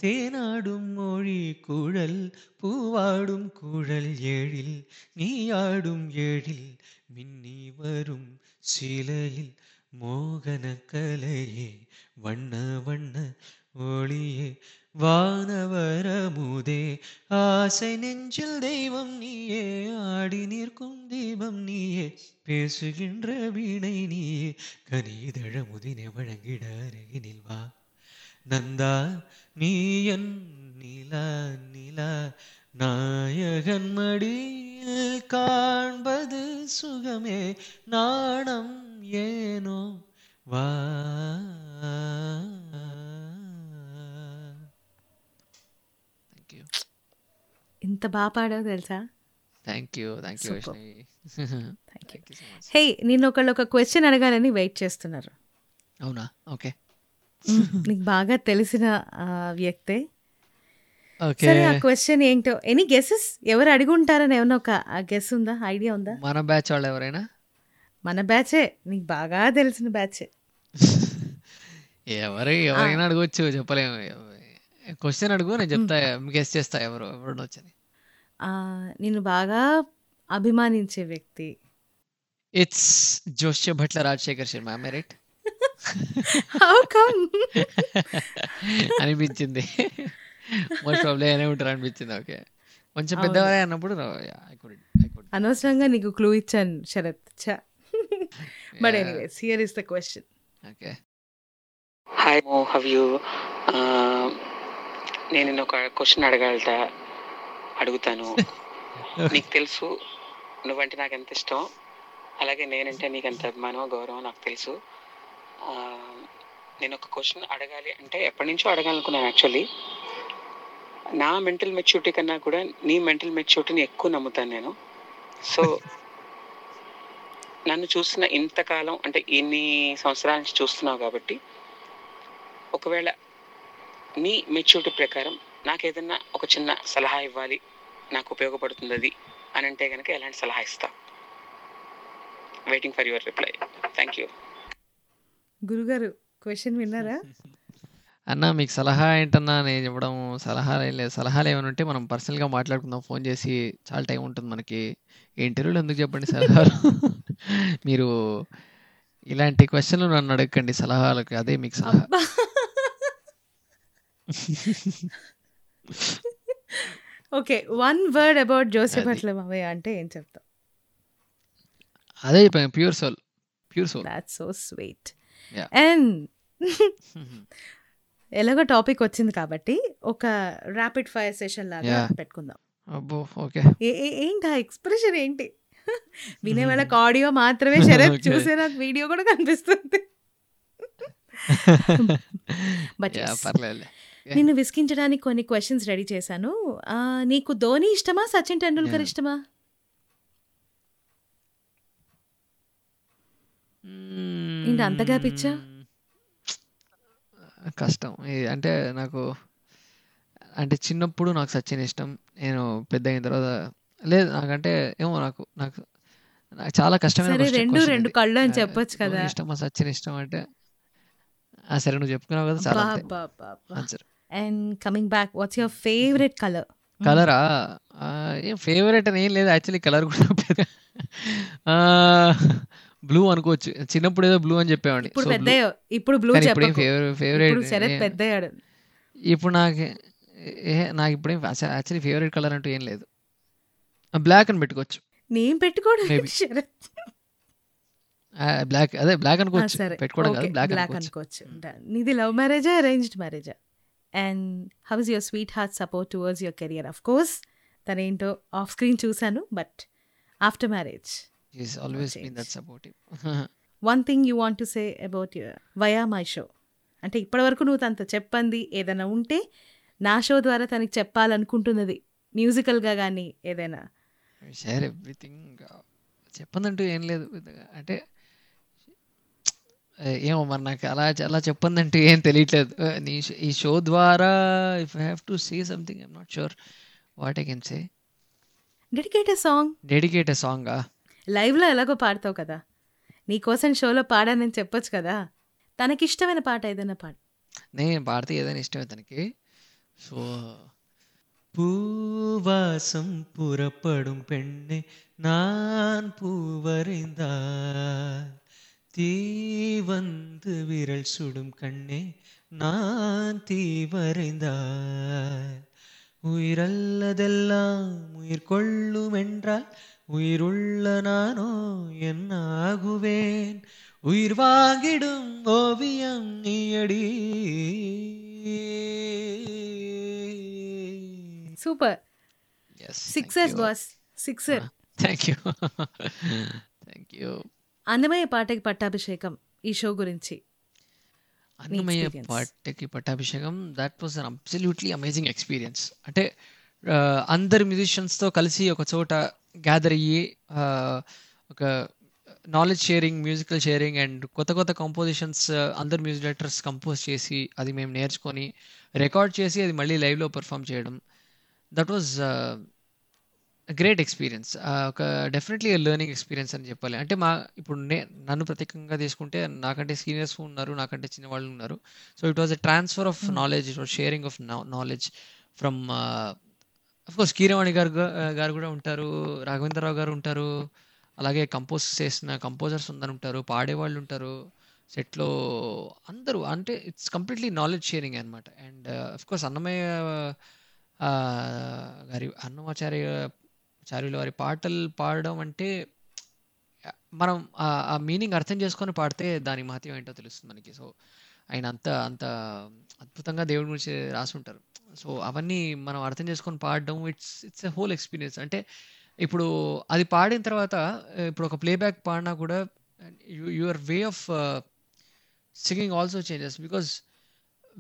தேனாடும் மொழி குழல் பூவாடும் குழல் எழில் நீயாடும் எழில் மின்னி வரும் சிலையில் மோகன கலையே வண்ண வண்ண ஒளியே வானவரமுதே ஆசை நெஞ்சில் தெய்வம் நீயே ஆடி நிற்கும் தீபம் நீயே பேசுகின்ற வீணை நீயே கனிதழ முதினை வழங்கிட அருகினில் வா நந்தா நீ என் நிலா நிலா நாயகன் மடியில் காண்பது சுகமே நாணம் ஏனோ வா. ఇంత బాగా పాడావు తెలుసా? Thank you thank you thank you hey నేను ఒకళ్ళు ఒక క్వశ్చన్ అడగాలని వెయిట్ చేస్తున్నారు. అవునా? ఓకే నీకు బాగా తెలిసిన వ్యక్తే. ఓకే సరే ఆ క్వశ్చన్ ఏంటో ఎనీ గెసెస్ ఎవరు అడిగి ఉంటారని ఏమన్నా ఒక గెస్ ఉందా? ఐడియా ఉందా? మన బ్యాచ్ వాళ్ళు ఎవరైనా? మన బ్యాచే నీకు బాగా తెలిసిన బ్యాచే ఎవరు ఎవరైనా అడగవచ్చు చెప్పలేము. క్వశ్చన్ అడుగు నేను చెప్తా గెస్ట్ చేస్తా ఎవరు ఎవరు వచ్చని ఆ, నిన్ను బాగా అభిమానించే వ్యక్తి. It's Joshyabhatla Rajasekhar Sharma right how come అనిపించింది. మోస్ట్ ప్రాబ్లీ అనే ఉంటారు అనిపించింది ఓకే కొంచెం. పెద్దవారే అన్నప్పుడు ఐ కుడ్ ఐ కుడ్ అనవసరంగా నీకు క్లూ ఇచ్చాను శరత్. చా but anyways here is the question okay hi మో హవ్ యూ నేను ఒక క్వశ్చన్ అడగలట అడుగుతాను. నీకు తెలుసు నువ్వంటే నాకు ఎంత ఇష్టం. అలాగే నేనంటే నీకు ఎంత అభిమానం గౌరవం నాకు తెలుసు. నేను ఒక క్వశ్చన్ అడగాలి అంటే ఎప్పటి నుంచో అడగాలనుకున్నాను యాక్చువల్లీ నా మెంటల్ మెచ్యూరిటీ కన్నా కూడా నీ మెంటల్ మెచ్యూరిటీని ఎక్కువ నమ్ముతాను నేను. సో నన్ను చూసిన ఇంతకాలం అంటే ఇన్ని సంవత్సరాల నుంచి చూస్తున్నావు కాబట్టి ఒకవేళ నీ మెచ్యూరిటీ ప్రకారం నాకు ఏదన్నా ఒక చిన్న సలహా ఇవ్వాలి నాకు ఉపయోగపడుతుంది అది అని అంటే కనుక ఎలాంటి సలహా ఇస్తా? Waiting for your reply thank you గురుగారు క్వశ్చన్ విన్నారా? అన్న మీకు సలహా ఏంటన్నా? నేను చెప్పడం సలహాలు ఏం లేదు. సలహాలు ఏమైనా ఉంటే మనం పర్సనల్గా మాట్లాడుకుందాం. ఫోన్ చేసి చాలా టైం ఉంటుంది మనకి. ఇంటర్వ్యూలో ఎందుకు చెప్పండి సలహాలు? మీరు ఇలాంటి క్వశ్చన్లు నన్ను అడగండి సలహాలకు. అదే మీకు సలహా. Okay one word about Joseph. అట్ల మావయ్య అంటే ఏం చెప్తాం అదే pure soul pure soul that's so sweet. And ఎలాగో టాపిక్ వచ్చింది కాబట్టి ఒక ర్యాపిడ్ ఫైర్ సెషన్ లాగా. పెట్టుకుందాం అబ్బో ఓకే ఏంటి ఆ ఎక్స్ప్రెషన్ ఏంటి వినే వాళ్ళకి ఆడియో మాత్రమే శరత్. చూసే నాకు వీడియో కూడా కనిపిస్తుంది yes. పర్లేదు నిన్ను విసిగించడానికి కొన్ని క్వశ్చన్స్ రెడీ చేశాను. నీకు ధోని ఇష్టమా? సచిన్ టెండూల్కర్. ఇష్టమా? ఏంటి అంతగా పిచ్చా? కష్టం. అంటే నాకు అంటే చిన్నప్పుడు నాకు సచిన్ ఇష్టం. నేను పెద్ద అయిన తర్వాత లేదు నాకంటే ఏమో నాకు నాకు నాకు చాలా కష్టమైన రెండు రెండు. కళ్ళు అని చెప్పొచ్చు కదా. ఇష్టమా సచిన్ ఇష్టం అంటే ఆ, సరే నువ్వు చెప్పుకున్నావు కదా చాలా answer and coming back what's your favourite colour కలరా ఏం ఫేవరెట్ అని ఏం లేదు. యాక్చువల్లీ కలర్ కూడా పెద్ద బ్లూ అనుకోవచ్చు. చిన్నప్పుడు ఏదో బ్లూ అని చెప్పేవాడిని. ఇప్పుడు పెద్ద blue. ఇప్పుడు బ్లూ ఫేవరెట్ శరత్ పెద్దయ్యాడు ఇప్పుడు నాకు ఏ నాకు ఇప్పుడేం యాక్చువల్లీ ఫేవరెట్ కలర్ అంటూ ఏం లేదు. బ్లాక్ అని పెట్టుకోవచ్చు. నేను. శరత్. బ్లాక్ అదే బ్లాక్ అనుకోవచ్చు. పెట్టుకోవడం కాదు బ్లాక్ అనుకోవచ్చు. నీది లవ్ మ్యారేజా అరేంజ్డ్ మ్యారేజా and how is your sweetheart support towards your career of course తనేంటో off screen చూశాను but after marriage one thing you want to say about your via my show అంటే ఇప్పటివరకు నువ్వు తనతో చెప్పంది ఏదైనా ఉంటే నా షో ద్వారా తనకి చెప్పాలనుకుంటున్నది మ్యూజికల్గా కానీ ఏదైనా. షేర్ ఎవ్రీథింగ్ చెప్పందంటూ ఏం లేదు. అంటే ఏమో మరి నాకు అలా అలా చెప్పందంటూ ఏం తెలియట్లేదు ఆ, నీ షో- ఈ షో ద్వారా if I have to say something I'm not sure what I can say dedicate song dedicate సాంగా లైవ్లో ఎలాగో పాడతావు కదా నీకోసం షోలో పాడానని చెప్పొచ్చు కదా తనకిష్టమైన పాట ఏదైనా పాడు నేను పాడితే ఏదైనా ఇష్టమే తనకి ஸோ பூவாசம் புறப்படும் பெண்ணே நான் பூவரைந்தால் தீ வந்து விரல் சுடும் கண்ணே நான் தீ வரைந்தார் உயிரல்லதெல்லாம் உயிர் கொள்ளும் என்றால் உயிருள்ள நானோ என்ன ஆகுவேன். உயிர் வாங்கிடும் ஓவியம் நீயடி. Super. Sixer boss sixer thank you thank you అందమయ్య పాటకి పట్టాభిషేకం ఈ షో గురించి. అన్నమయ్య. పాటకి పట్టాభిషేకం that was an absolutely amazing experience అంటే అందరు musicians తో కలిసి ఒక చోట గ్యాదర్ అయ్యి ఒక knowledge sharing musical sharing and కొత్త కొత్త కంపోజిషన్స్ అందరు మ్యూజిక్ డైరెక్టర్స్ కంపోజ్ చేసి అది మేము నేర్చుకొని రికార్డ్ చేసి అది మళ్ళీ లైవ్లో పర్ఫామ్ చేయడం. దట్ వాజ్ గ్రేట్ ఎక్స్పీరియన్స్ ఒక డెఫినెట్లీ లెర్నింగ్ ఎక్స్పీరియన్స్ అని చెప్పాలి. అంటే మా ఇప్పుడు నే నన్ను ప్రత్యేకంగా తీసుకుంటే నాకంటే సీనియర్స్ ఉన్నారు నాకంటే చిన్న వాళ్ళు ఉన్నారు. So it was a transfer of knowledge it was sharing of knowledge from course Keeravani garu garu కూడా ఉంటారు రాఘవేంద్రరావు గారు ఉంటారు అలాగే కంపోజ్ చేసిన కంపోజర్స్ ఉందని ఉంటారు పాడేవాళ్ళు ఉంటారు సెట్లో అందరూ అంటే ఇట్స్ కంప్లీట్లీ నాలెడ్జ్ షేరింగ్ అనమాట అండ్ అఫ్ కోర్స్ అన్నమయ్య గారి అన్నమాచార్య చార్యుల వారి పాటలు పాడడం అంటే మనం ఆ- మీనింగ్ అర్థం చేసుకొని పాడితే దాని మహత్యం ఏంటో తెలుస్తుంది మనకి. సో ఆయన అంత అంత అద్భుతంగా దేవుడి గురించి రాసి ఉంటారు. సో అవన్నీ మనం అర్థం చేసుకొని పాడడం it's it's a whole experience అంటే ఇప్పుడు అది పాడిన తర్వాత ఇప్పుడు ఒక ప్లేబ్యాక్ పాడినా కూడా your way of singing also changes because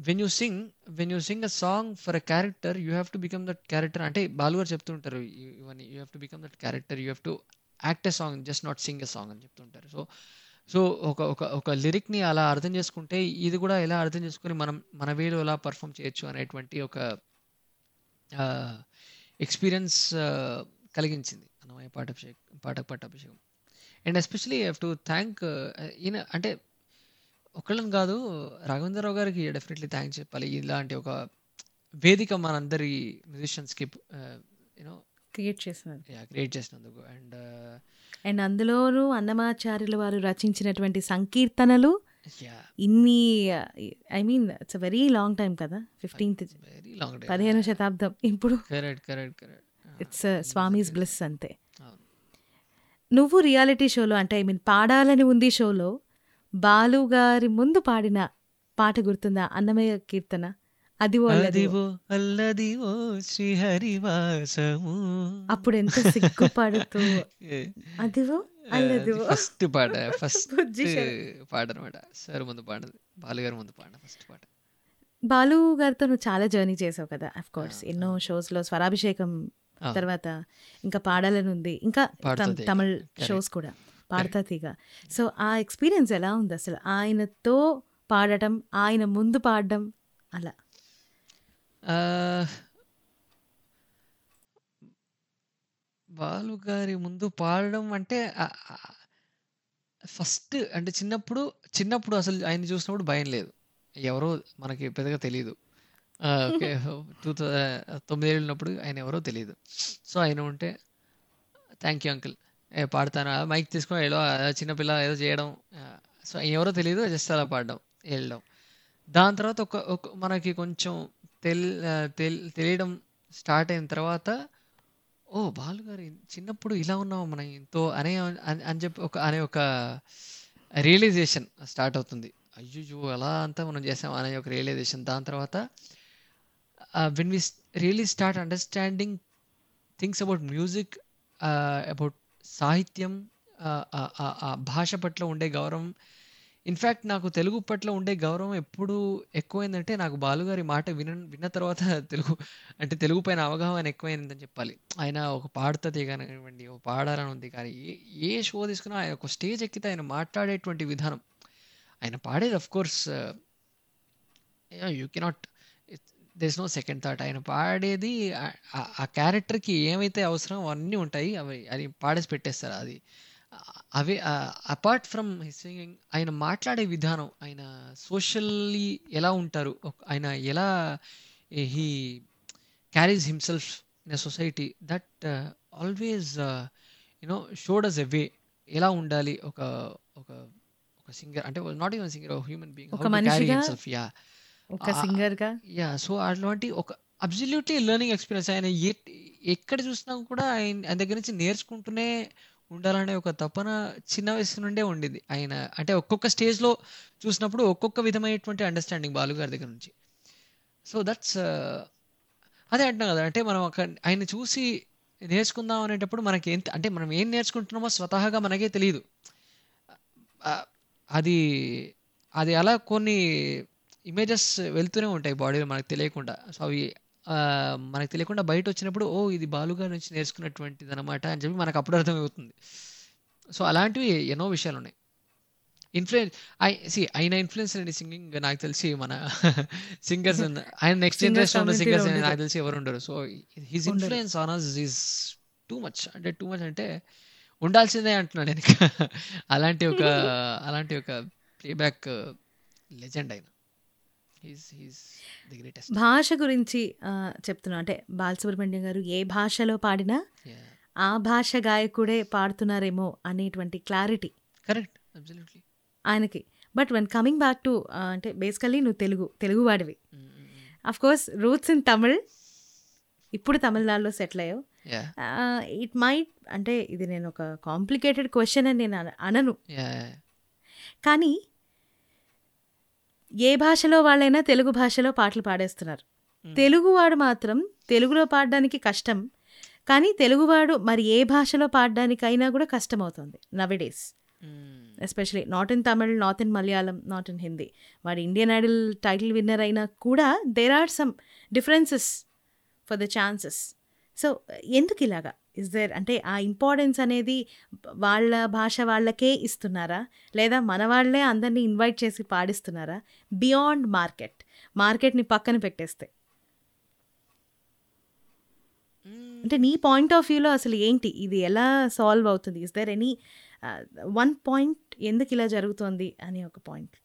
when you sing when you sing a song for a character you have to become that character అంటే బాలు గారు చెప్తుంటారు ఇవన్నీ you have to become that character you have to act a song just not sing a song అని చెప్తుంటారు so so ఒక ఒక ఒక లిరిక్ని అలా అర్థం చేసుకుంటే ఇది కూడా ఎలా అర్థం చేసుకుని మనం మన వేలో ఎలా పర్ఫామ్ చేయొచ్చు అనేటువంటి ఒక ఎక్స్పీరియన్స్ కలిగించింది అన్నమయ్య పాఠాభిషేకం పాఠ పట్టాభిషేకం and especially have to thank ఈయన అంటే ఒకళ్ళని కాదు రాఘవేంద్రరావు గారికి డెఫినెట్లీ థ్యాంక్స్ చెప్పాలి. ఇలాంటి ఒక వేదిక మనందరి మ్యూజిషియన్స్కి యూనో క్రియేట్ చేసినారు క్రియేట్ చేసినందుకు. అండ్ అండ్ అందులోనూ అన్నమాచార్యుల వారు రచించినటువంటి సంకీర్తనలు ఇన్ని I mean it's very long time కదా. ఫిఫ్టీన్త్ వెరీ లాంగ్ పదిహేను శతాబ్దం ఇప్పుడు. Correct correct correct it's Swami's bless అంతే. నువ్వు రియాలిటీ షోలో అంటే ఐ మీన్ పాడాలని ఉంది షోలో బాలు గారి ముందు పాడిన పాట గుర్తుందా? అన్నమయ్య కీర్తన. అదివో అల్లదివో. అదివో అల్లదివో శ్రీహరివాసము. అప్పుడు ఎంత సిగ్గుపడుతూ అదివో అల్లదివో. ఫస్ట్ పాట ఫస్ట్ పాట అనమాట సార్ ముందు పాడదు. బాలుగారు ముందు పాడిన ఫస్ట్ పాట. బాలు గారితో నువ్వు చాలా జర్నీ చేసావు కదా అఫ్ కోర్స్ ఎన్నో షోస్లో స్వరాభిషేకం. తర్వాత ఇంకా పాడాలని ఉంది. ఇంకా. తమిళ్. షోస్ కూడా. పాడతా తీగ. సో ఆ ఎక్స్పీరియన్స్ ఎలా ఉంది అసలు? ఆయనతో పాడటం ఆయన ముందు పాడడం అలా. బాలు గారి ముందు పాడడం అంటే ఫస్ట్ అంటే చిన్నప్పుడు చిన్నప్పుడు అసలు ఆయన చూసినప్పుడు భయం లేదు. ఎవరో మనకి పెద్దగా తెలియదు ఆ, ఓకే టూ తొమ్మిదేళ్ళు ఉన్నప్పుడు ఆయన ఎవరో తెలియదు సో ఆయన ఉంటే థ్యాంక్ యూ అంకుల్. పాడతాను. మైక్ తీసుకొని ఏదో చిన్నపిల్ల ఏదో చేయడం సో ఎవరో తెలియదు జస్ట్ అలా పాడడం వెళ్ళడం. దాని తర్వాత ఒక ఒక మనకి కొంచెం తెల్ తెల్- తెలియడం స్టార్ట్ అయిన తర్వాత ఓ బాలు గారు చిన్నప్పుడు ఇలా ఉన్నాం మనం ఎంతో అనే అని అని చెప్పి ఒక అనే ఒక రియలైజేషన్ స్టార్ట్ అవుతుంది. అయ్యో అలా అంతా మనం చేసాం అనే ఒక రియలైజేషన్. దాని తర్వాత when we really start understanding things about music about సాహిత్యం భాష పట్ల ఉండే గౌరవం. ఇన్ఫ్యాక్ట్ నాకు తెలుగు పట్ల ఉండే గౌరవం ఎప్పుడు ఎక్కువైందంటే నాకు బాలుగారి మాట విన విన్న తర్వాత తెలుగు అంటే తెలుగు పైన అవగాహన ఎక్కువైందని చెప్పాలి. ఆయన ఒక పాడుతుంది కానివ్వండి ఒక పాడాలని ఉంది కానీ ఏ ఏ షో తీసుకున్నా ఆయన ఒక స్టేజ్ ఎక్కితే ఆయన మాట్లాడేటువంటి విధానం. ఆయన పాడేది of course you cannot there's no second thought ఆయన పాడేది ఆ- క్యారెక్టర్కి ఏమైతే అవసరం అవన్నీ ఉంటాయి. అవి అది పాడేసి పెట్టేస్తారు అది. అవి అపార్ట్ ఫ్రమ్ సింగింగ్ ఆయన మాట్లాడే విధానం ఆయన సోషల్లీ ఎలా ఉంటారు ఆయన ఎలా he carries himself in a society that always you know showed us a way ఎలా ఉండాలి ఒక ఒక ఒక సింగర్ అంటే not even singer human being yeah ఒక సింగర్గా యా సో అట్లాంటి ఒక అబ్సల్యూట్లీ లెర్నింగ్ ఎక్స్పీరియన్స్. ఆయన ఏ- ఎక్కడ చూసినా కూడా ఆయన ఆయన దగ్గర నుంచి నేర్చుకుంటూనే ఉండాలనే ఒక తపన చిన్న వయసు నుండే ఉండింది. ఆయన అంటే ఒక్కొక్క స్టేజ్లో చూసినప్పుడు ఒక్కొక్క విధమైనటువంటి అండర్స్టాండింగ్ బాలు గారి దగ్గర నుంచి. సో దట్స్ అదే అంటున్నా కదా అంటే మనం ఒక ఆయన చూసి నేర్చుకుందాం అనేటప్పుడు మనకి ఎంత అంటే మనం ఏం నేర్చుకుంటున్నామో స్వతహాగా మనకే తెలియదు అది అది అలా కొన్ని ఇమేజెస్ వెళ్తూనే ఉంటాయి బాడీలో మనకు తెలియకుండా సో అవి మనకు తెలియకుండా బయట వచ్చినప్పుడు ఓ ఇది బాలుగా నుంచి నేర్చుకున్నటువంటిది అనమాట అని చెప్పి మనకు అప్పుడు అర్థమవుతుంది సో అలాంటివి ఎన్నో విషయాలు ఉన్నాయి ఇన్ఫ్లుయెన్స్ ఐ సి ఆయన ఇన్ఫ్లుయెన్స్ అండి సింగింగ్ నాకు తెలిసి మన సింగర్స్ ఆయన నెక్స్ట్ జనరేషన్ ఉన్న సింగర్స్. నాకు తెలిసి ఎవరు ఉండరు so his. Influence on us is too much అంటే టూ మచ్ అంటే ఉండాల్సిందే అంటున్నాను నేను. అలాంటి ఒక అలాంటి ఒక ప్లేబ్యాక్ లెజెండ్ ఆయన హీస్ హీస్ ది గ్రేటెస్ట్ భాష గురించి చెప్తున్నా. అంటే బాలసుబ్రహ్మణ్యం గారు ఏ భాషలో పాడినా ఆ భాష గాయకుడే పాడుతున్నారేమో అనేటువంటి క్లారిటీ. కరెక్ట్ ఆయనకి. But one coming back to అంటే బేసికల్లీ నువ్వు తెలుగు తెలుగు వాడివి of course roots in Tamil ఇప్పుడు తమిళనాడులో సెటిల్ అయ్యావు ఇట్ మైట్ అంటే ఇది నేను ఒక కాంప్లికేటెడ్ క్వశ్చన్ అని నేను అన- అనను. కానీ ఏ భాషలో వాళ్ళైనా తెలుగు భాషలో పాటలు పాడేస్తున్నారు. తెలుగువాడు మాత్రం తెలుగులో పాడడానికి కష్టం కానీ తెలుగువాడు మరి ఏ భాషలో పాడడానికైనా కూడా కష్టం అవుతుంది nowadays especially not in Tamil not in Malayalam not in Hindi. వాడు ఇండియన్ ఐడల్ టైటిల్ విన్నర్ అయినా కూడా there are some differences for the chances. So ఎందుకు ఇలాగా? ఇస్ దేర్ అంటే ఆ ఇంపార్టెన్స్ అనేది వాళ్ళ భాష వాళ్ళకే ఇస్తున్నారా? లేదా మన వాళ్ళే అందరినీ ఇన్వైట్ చేసి పాడిస్తున్నారా? బియాండ్ మార్కెట్ మార్కెట్ని పక్కన పెట్టేస్తే. అంటే నీ పాయింట్ ఆఫ్ వ్యూలో అసలు ఏంటి? ఇది ఎలా సాల్వ్ అవుతుంది? Is there any one point ఎందుకు ఇలా జరుగుతోంది అని ఒక పాయింట్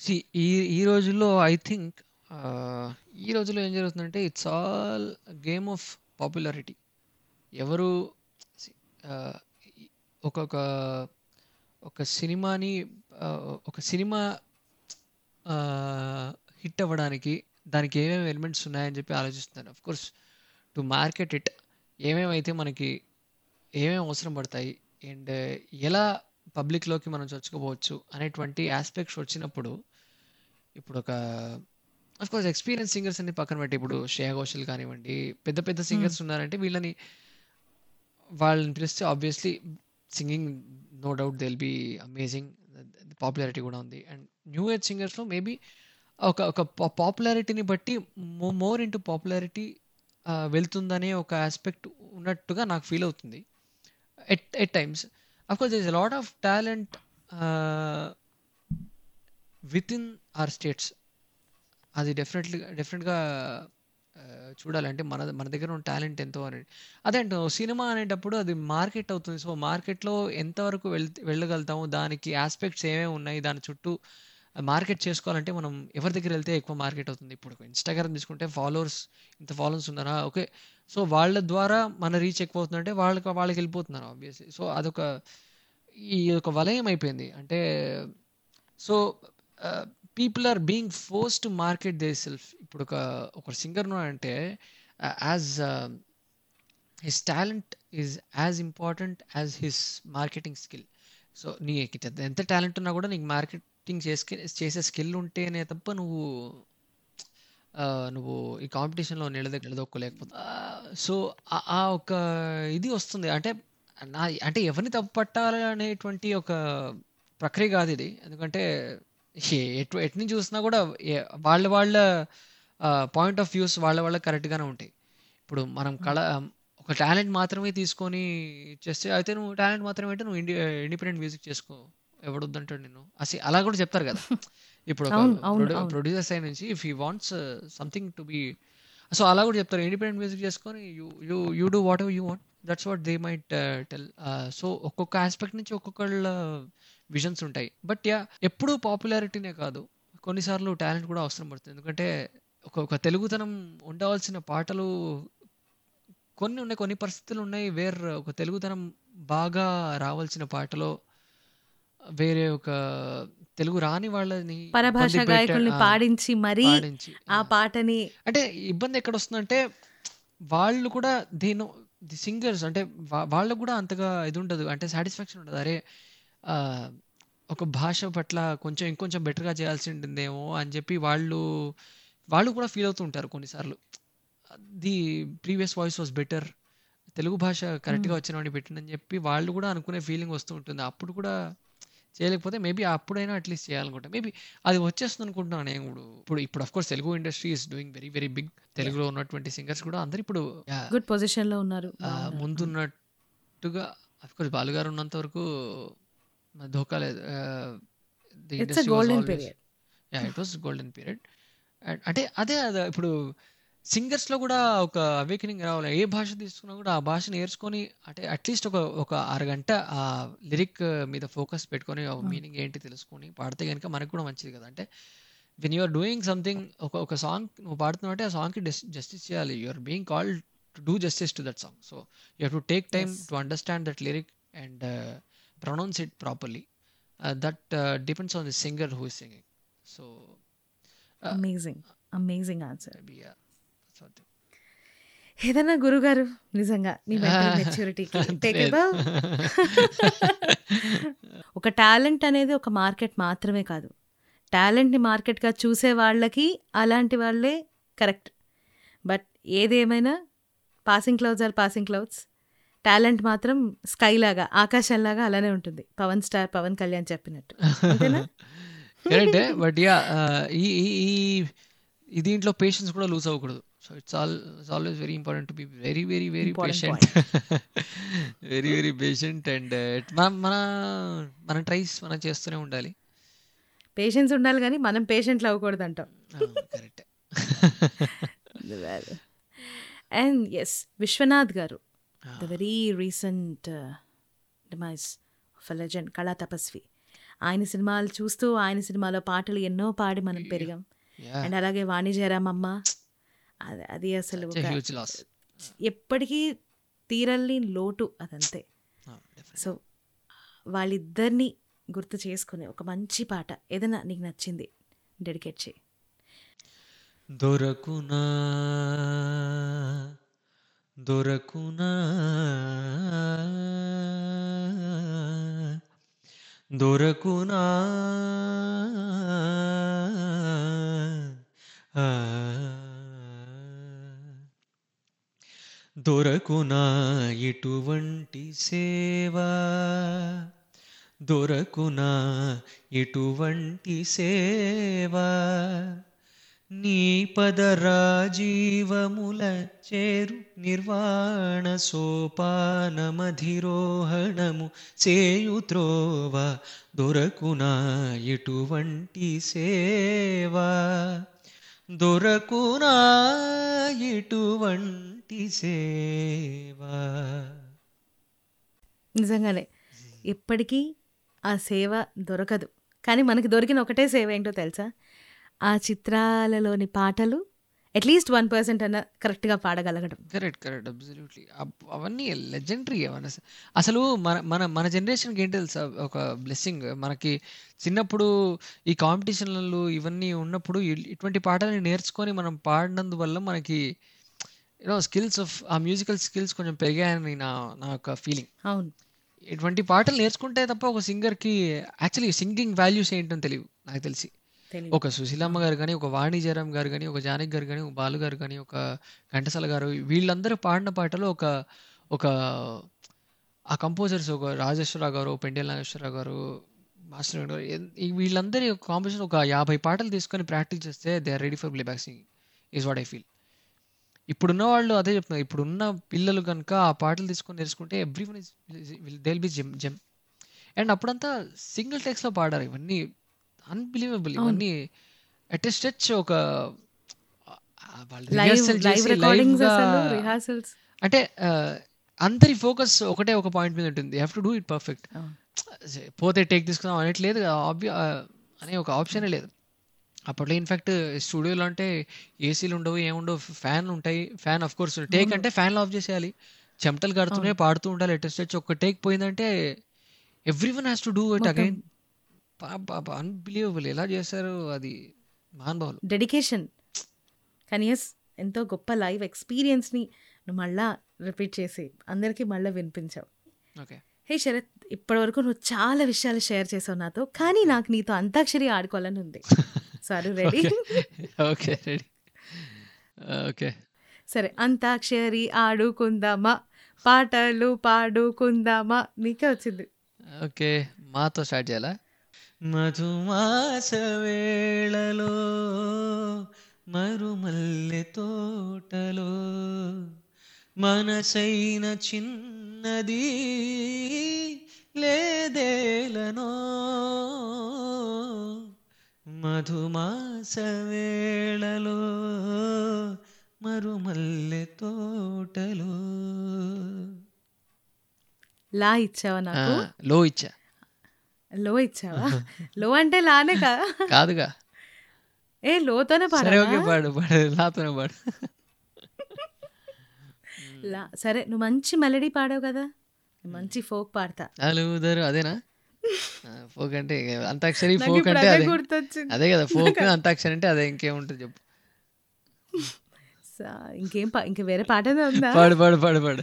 సి ఈ ఈ రోజుల్లో ఐ థింక్ ఈ రోజుల్లో ఏం జరుగుతుందంటే it's all game of popularity. ఎవరు ఒక్కొక్క ఒక సినిమాని ఒక సినిమా హిట్ అవ్వడానికి దానికి ఏమేమి ఎలిమెంట్స్ ఉన్నాయని చెప్పి ఆలోచిస్తున్నారు of course to market it ఏమేమైతే మనకి ఏమేమి అవసరం పడతాయి అండ్ ఎలా పబ్లిక్లోకి మనం చొచ్చుకోవచ్చు అనేటువంటి ఆస్పెక్ట్స్ వచ్చినప్పుడు ఇప్పుడు ఒక అఫ్ కోర్స్ ఎక్స్పీరియన్స్ సింగర్స్ అన్ని పక్కన పెట్టి ఇప్పుడు శ్రేయా ఘోషల్ కానివ్వండి పెద్ద పెద్ద సింగర్స్ ఉన్నారంటే వీళ్ళని వాళ్ళని పిలిస్తే obviously singing no doubt they'll be amazing popularity కూడా ఉంది. అండ్ న్యూ ఏజ్ సింగర్స్లో మేబీ ఒక ఒక పాపులారిటీని బట్టి మోర్ ఇంటూ పాపులారిటీ వెళ్తుందనే ఒక ఆస్పెక్ట్ ఉన్నట్టుగా నాకు ఫీల్ అవుతుంది. At at times of course this lot of talent within our states అది డెఫినెట్లీ డెఫినెట్గా చూడాలంటే మన మన దగ్గర ఉన్న టాలెంట్ ఎంతో అని. అదే సినిమా అనేటప్పుడు అది మార్కెట్ అవుతుంది. సో మార్కెట్లో ఎంతవరకు వెళ్ వెళ్ళగలుగుతాము? దానికి ఆస్పెక్ట్స్ ఏమేమి ఉన్నాయి? దాని చుట్టూ మార్కెట్ చేసుకోవాలంటే మనం ఎవరి దగ్గర వెళ్తే ఎక్కువ మార్కెట్ అవుతుంది? ఇప్పుడు ఇన్స్టాగ్రామ్ తీసుకుంటే ఫాలోవర్స్ ఇంత ఫాలోవర్స్ ఉన్నారా? ఓకే. సో వాళ్ళ ద్వారా మన రీచ్ ఎక్కువ అవుతుందంటే వాళ్ళకి వాళ్ళకి వెళ్ళిపోతున్నారు ఆబ్వియస్లీ సో అదొక ఈ ఒక వలయం అయిపోయింది. అంటే so people are being force to market they self ఇప్పుడు ఒక ఒక సింగర్ అంటే as his talent is as important as his marketing skill so నీ ఎంత టాలెంట్ ఉన్నా కూడా నీకు మార్కెటింగ్ చేసే చేసే స్కిల్ ఉంటేనే తప్ప నువ్వు నువ్వు ఈ కాంపిటీషన్లో నిలదొక్క నిలదొక్కలేకపోతే. సో ఆ ఒక ఇది వస్తుంది. అంటే నా అంటే ఎవరిని తప్పు పట్టాలనేటువంటి ఒక ప్రక్రియ కాదు ఇది. ఎందుకంటే ఎటు ఎటు నుంచి చూసినా కూడా వాళ్ళ వాళ్ళ పాయింట్ ఆఫ్ వ్యూస్ వాళ్ళ వాళ్ళ కరెక్ట్గానే ఉంటాయి. ఇప్పుడు మనం కళ ఒక టాలెంట్ మాత్రమే తీసుకొని చేస్తే అయితే నువ్వు టాలెంట్ మాత్రమే అంటే నువ్వు ఇండి ఇండిపెండెంట్ మ్యూజిక్ చేసుకో ఎవడొద్దంటాడు నేను అసలు అలా కూడా చెప్తారు కదా. ఇప్పుడు ప్రొడ్యూసర్ సైడ్ నుంచి if you wants something to be so అలా కూడా చెప్తారు. ఇండిపెండెంట్ మ్యూజిక్ చేసుకొని you you you do whatever you want that's what they might tell so ఒక్కొక్క ఆస్పెక్ట్ నుంచి ఒక్కొక్కళ్ళ విజన్స్ ఉంటాయి. బట్ యా ఎప్పుడూ పాపులారిటీనే కాదు. కొన్నిసార్లు టాలెంట్ కూడా అవసరం పడుతుంది. ఎందుకంటే ఒక ఒక తెలుగుతనం ఉండవలసిన పాటలు కొన్ని ఉన్నాయి కొన్ని పరిస్థితులు ఉన్నాయి వేర్ ఒక తెలుగుతనం బాగా రావాల్సిన పాటలో వేరే ఒక తెలుగు రాని వాళ్ళని పరభాష గాయకుల్ని పాడించి మరీ ఆ పాటని అంటే ఇబ్బంది ఎక్కడ వస్తుందంటే వాళ్ళు కూడా దీని ది సింగర్స్ అంటే వాళ్ళకు కూడా అంతగా ఇది ఉండదు. అంటే సాటిస్ఫాక్షన్ ఉండదు. అరే ఒక భాష పట్ల కొంచెం ఇంకొంచెం బెటర్గా చేయాల్సి ఉంటుందేమో అని చెప్పి వాళ్ళు వాళ్ళు కూడా ఫీల్ అవుతూ ఉంటారు కొన్నిసార్లు. The previous voice was better. Telugu భాష కరెక్ట్గా వచ్చిన వాడిని పెట్టిందని చెప్పి వాళ్ళు కూడా అనుకునే ఫీలింగ్ వస్తూ ఉంటుంది. అప్పుడు కూడా చేయలేకపోతే మేబీ అప్పుడైనా అట్లీస్ట్ చేయాలనుకుంటా. మేబీ అది వచ్చేస్తుంది అనుకుంటున్నాను నేను ఇప్పుడు ఇప్పుడు ఇప్పుడు of course Telugu industry is doing very very big తెలుగులో ఉన్నటువంటి సింగర్స్ కూడా అందరు ఇప్పుడు గుడ్ పొజిషన్లో ఉన్నారు. ముందున్నట్టుగా అఫ్ కోర్స్ బాలుగారు ఉన్నంత వరకు ధోకా లేదు. It's golden period yeah it was golden period అంటే అదే అదే ఇప్పుడు సింగర్స్లో కూడా ఒక అవేకనింగ్ రావాలి. ఏ భాష తీసుకున్నా కూడా ఆ భాష నేర్చుకొని అంటే అట్లీస్ట్ ఒక ఒక అరగంట ఆ లిరిక్ మీద ఫోకస్ పెట్టుకొని మీనింగ్ ఏంటి తెలుసుకొని పాడితే కనుక మనకు కూడా మంచిది కదా. అంటే వెన్ యూఆర్ డూయింగ్ సంథింగ్ ఒక ఒక సాంగ్ నువ్వు పాడుతున్నావు అంటే ఆ సాంగ్కి జస్టిస్ చేయాలి. You're being called to do justice to that song so you have to take time to understand that lyric and pronounce it properly that depends on the singer who is singing so amazing amazing answer ఏదన్నా గురుగారు నిజంగా మీ మెచ్యూరిటీకి. Take ఒక talent అనేది ఒక market మాత్రమే కాదు. టాలెంట్ని మార్కెట్గా చూసే వాళ్ళకి అలాంటి వాళ్ళే కరెక్ట్. బట్ ఏదేమైనా passing clouds are passing clouds talent మాత్రం స్కై లాగా ఆకాశంలాగా అలానే ఉంటుంది. పవన్ స్టార్ పవన్ కళ్యాణ్ చెప్పినట్టు. కరెక్టే బట్ యా ఈ ఈ దీంట్లో పేషెన్స్ కూడా లూజ్ అవ్వకూడదు. So it's all it's always very important to be very very very patient very very patient and మన మన మన ట్రైస్ మనం చేస్తూనే ఉండాలి. పేషెన్స్ ఉండాలి కానీ మనం పేషెంట్లు అవ్వకూడదు అంటాం correct and S Vishwanath garu. The very recent demise of legend Kala Tapasvi ఆయన సినిమాలు చూస్తూ ఆయన సినిమాలో పాటలు ఎన్నో పాడి మనం పెరిగాం. అండ్ అలాగే వాణి జయరామమ్మ అది అది అసలు ఎప్పటికీ తీరల్ని లోటు అదంతే. సో వాళ్ళిద్దరిని గుర్తు చేసుకుని ఒక మంచి పాట ఏదైనా నీకు నచ్చింది డెడికేట్ చేయి. దొరకునా దొరకునా? దొరకునా? దొరకునా ఇటువంటి సేవా? దొరకునా ఇటువంటి సేవా? నీ పదరాజీవముల చేరు నిర్వాణ సోపానమధిరోహణము చేయుత్రోవ దొరకునా ఇటువంటి సేవా? దొరకునా ఇటువంటి సేవా? నిజంగానే. ఎప్పటికీ ఆ సేవ దొరకదు. కానీ మనకి దొరికిన ఒకటే సేవ ఏంటో తెలుసా? ఆ చిత్రాలలోని పాటలు అట్లీస్ట్ వన్ పర్సెంట్ అన్న కరెక్ట్గా పాడగలగడం. కరెక్ట్ కరెక్ట్ అబ్సల్యూట్లీ అవన్నీ లెజెండరీ అవన్నీ అస- అసలు మన మన మన జనరేషన్కి ఏంటి తెలుసా? ఒక బ్లెస్సింగ్ మనకి చిన్నప్పుడు ఈ కాంపిటీషన్లు ఇవన్నీ ఉన్నప్పుడు ఇటువంటి పాటలని నేర్చుకొని మనం పాడినందువల్ల మనకి యూనో స్కిల్స్ ఆఫ్ ఆ మ్యూజికల్ స్కిల్స్ కొంచెం పెరిగాయని నా నా యొక్క ఫీలింగ్ అవును. ఇటువంటి పాటలు నేర్చుకుంటే తప్ప ఒక సింగర్కి యాక్చువల్లీ సింగింగ్ వాల్యూస్ ఏంటో తెలియదు నాకు తెలిసి. ఒక సుశీలమ్మ గారు కానీ ఒక వాణి జయరాం గారు కానీ ఒక జానకి గారు కానీ ఒక బాలు గారు కానీ ఒక ఘంటసాల గారు వీళ్ళందరూ పాడిన పాటలు ఒక ఒక ఆ కంపోజర్స్ ఒక రాజేశ్వరరావు గారు పెండెల నాగేశ్వరరావు గారు మాస్టర్ గారు ఎన్- ఈ వీళ్ళందరి కాంపిటీషన్ ఒక యాభై పాటలు తీసుకొని ప్రాక్టీస్ చేస్తే they are ready for playback singing is what I feel ఇప్పుడున్న వాళ్ళు అదే చెప్తున్నారు. ఇప్పుడున్న పిల్లలు కనుక ఆ పాటలు తీసుకొని నేర్చుకుంటే every one is will be gem gem and అప్పుడంతా సింగిల్ టెక్స్లో పాడారు. ఇవన్నీ అన్బిలీవబుల్. ఇవన్నీ అట్ స్టెచ్ ఒక రిహార్సల్స్ అంటే అందరి ఫోకస్ ఒకటే ఒక పాయింట్ మీద ఉంటుంది. Have to do it perfect పోతే టేక్ తీసుకుందాం అనట్లేదు. అనే ఒక ఆప్షనే లేదు. అప్పట్లో ఇన్ఫాక్ట్ స్టూడియోలో అంటే ఏసీలు ఉండవు ఏముండవు ఫ్యాన్ ఉంటాయి. Fan of course take. అంటే ఫ్యాన్లు ఆఫ్ చేసేయాలి. చెమటలు కడుతూనే. పాడుతూ ఉండాలి. అటెస్ట్ వచ్చి ఒక్క టేక్ పోయిందంటే every one has to do it మొత్తం అన్బిలీవబుల్ ఎలా చేశారు అది? మహానుభావులు. డెడికేషన్ కానీ ఎస్ ఎంతో గొప్ప లైవ్ ఎక్స్పీరియన్స్ని నువ్వు మళ్ళా రిపీట్ చేసి అందరికీ మళ్ళీ వినిపించావు. ఓకే. హే శరత్ ఇప్పటివరకు నువ్వు చాలా విషయాలు షేర్ చేసావు నాతో కానీ నాకు నీతో అంతాక్షరి ఆడుకోవాలని ఉంది. సరే రెడీ ఓకే రెడీ ఓకే సరే అంతాక్షరి ఆడుకుందామా? పాటలు పాడుకుందామా? నీకే వచ్చింది. ఓకే మాతో స్టార్ట్ చేయాలా? మధుమాస వేళలో మరుమల్లె తోటలో మనసైన చిన్నది లేదేలనో. మధుమాస వేళలో మరుమల్లె తోటలో. లా ఇచ్చావా నాకు? లో ఇచ్చా. లో ఇచ్చావా? లో అంటే లానే కదా కాదుగా. ఏ లోతోనే ఓకే పాడాలా పాడు పాడు నాతోనే పాడు. లా సరే నువ్వు మంచి మెలడీ పాడావు కదా. మంచి ఫోక్ పాడతా. అలుగుదరు అదేనా? ఫోక్ అంటే ఇక అంతాక్షరి ఫోక్ అంటే అదే అదే. కదా ఫోక్ అంతాక్షరి అంటే అదే ఇంకేముంటుంది చెప్పు. సా- ఇంకేం ఇంక వేరే పాట ఉందా? పాడు పాడు పాడు పాడు.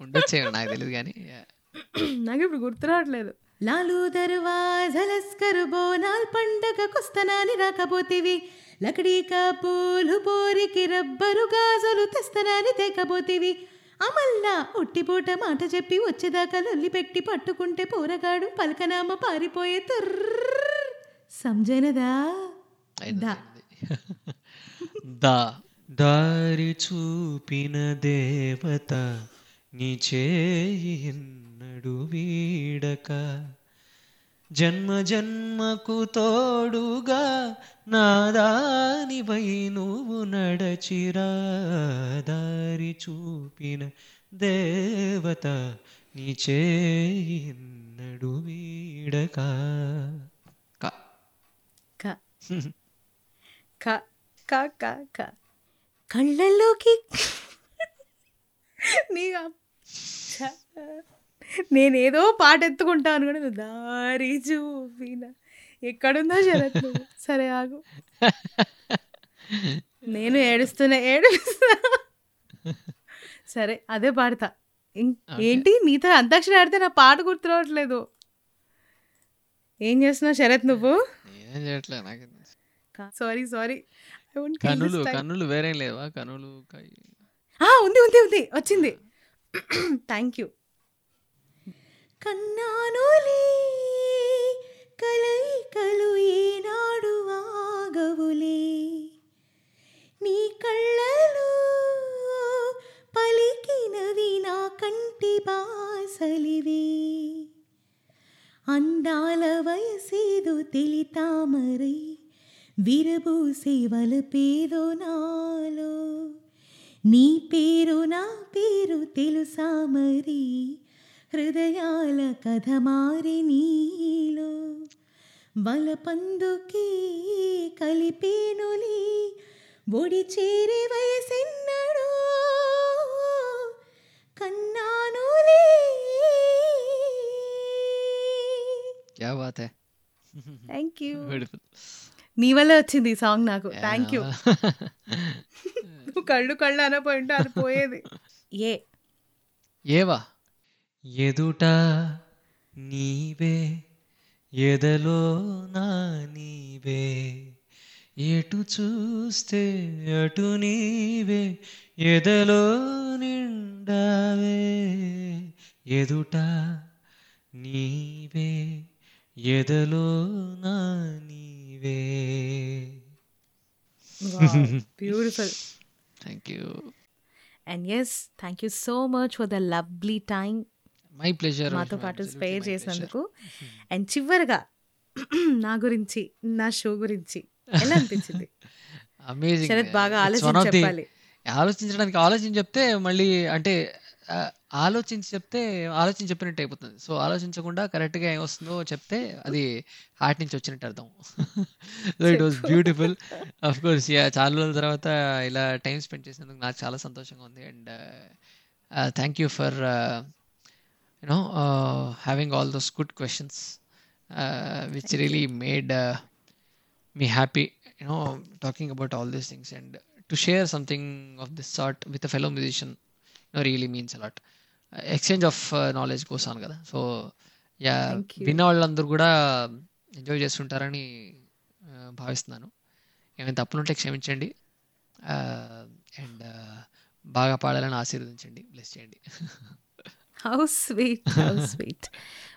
ఉండొచ్చేమో నాకు తెలియదు కానీ నాకు ఇప్పుడు గుర్తు రావట్లేదు. లాలు దర్వాజలస్కరు బోనాల్ పండగకొస్తనాని రాకపోతేవి. లకడీకా పూలు పోరికి రబ్బరు గాజులు తెస్తనాని తేకపోతేవి. అమల్లా ఒట్టిపూట మాట చెప్పి వచ్చేదాకా లొల్లి పెట్టి పట్టుకుంటే పోరగాడు పలకనామ పారిపోయే తర్ర సంజనదా? దా. దారి చూపిన దేవత నీ చేయి ఎన్నడు వీడక. జన్మ జన్మకు తోడుగా నాదానివై నువ్వు నడచిరా. దారి చూపిన దేవత నీ చేయి ఎన్నడు వీడక. క. క. క. క క క. కళ్ళల్లోకి. నీ. నేనేదో పాట ఎత్తుకుంటాను కూడా నువ్వు దారి చూపిన. ఎక్కడుందో శరత్. సరే ఆగు. నేను ఏడుస్తున్నా ఏడుస్తున్నా సరే అదే పాడతా. ఏంటి? నీతో అంతాక్షరి ఆడితే నా పాట గుర్తు రావట్లేదు. ఏం చేస్తున్నావు శరత్ నువ్వు? ఏం నాకు సారీ సారీ. వేరేం లేవా? ఉంది ఉంది ఉంది. వచ్చింది. థ్యాంక్ యూ కన్నానులే కలయికలు ఏనాడు ఆగవులే నీ కళ్ళలో పలికినవి నా కంటి బాసలివే అందాల వయసేదో తెలితామరై విరబూసే వలపేదో నాలో నీ పేరు నా పేరు తెలుసా మరి హృదయాల కథ మారి నీలో బలపందుకే కలిపేనులే ఒడి చేరే వయసెన్నడో కన్నానులే క్యా బాత్ హై థ్యాంక్ యూ నీ వల్ల వచ్చింది ఈ సాంగ్ నాకు థ్యాంక్ యూ నువ్వు కళ్ళు కళ్ళు అనపోయి ఉంటే అది పోయేది ఏ ఏవా ఎదుట నీవే ఎదలో నా నీవే ఎటు చూస్తే అటు నీవే ఎదలో నిండావే ఎదుట నీవే ఎదలో నా నీవే beautiful thank you and yes thank you so much for the lovely time my pleasure మాతో పాటు స్పేర్ చేసినందుకు. అండ్ చివరిగా నా గురించి నా షో గురించి ఎలా అనిపించింది? అమేజింగ్ శరత్ బాగా ఆలోచించి చెప్పాలి. ఆలోచించడానికి ఆలోచించి చెప్తే మళ్ళీ అంటే ఆలోచించి చెప్తే ఆలోచించి చెప్పినట్టు అయిపోతుంది. సో ఆలోచించకుండా కరెక్ట్గా ఏమొస్తుందో చెప్తే అది హార్ట్ నుంచి వచ్చినట్టు అర్థం. So it was beautiful of course yeah చాలా రోజుల తర్వాత ఇలా టైం స్పెండ్ చేసినందుకు నాకు చాలా సంతోషంగా ఉంది. And thank you for you know having all those good questions which really made me happy you know talking about all these things and to share something of this sort with a fellow musician you know really means a lot Uh, exchange of uh, knowledge goes on కదా so yeah you. విన్న వాళ్ళందరూ కూడా enjoy చేస్తుంటారని uh, భావిస్తున్నాను ఏమైనా తప్పులుంటే క్షమించండి and బాగా పాడాలని ఆశీర్వదించండి బ్లెస్ చేయండి how sweet how sweet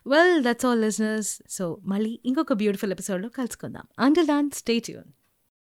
well that's all listeners so మళ్ళీ ఇంకొక బ్యూటిఫుల్ ఎపిసోడ్లో కలుసుకుందాం అంటిల్ దాన్ స్టే ట్యూన్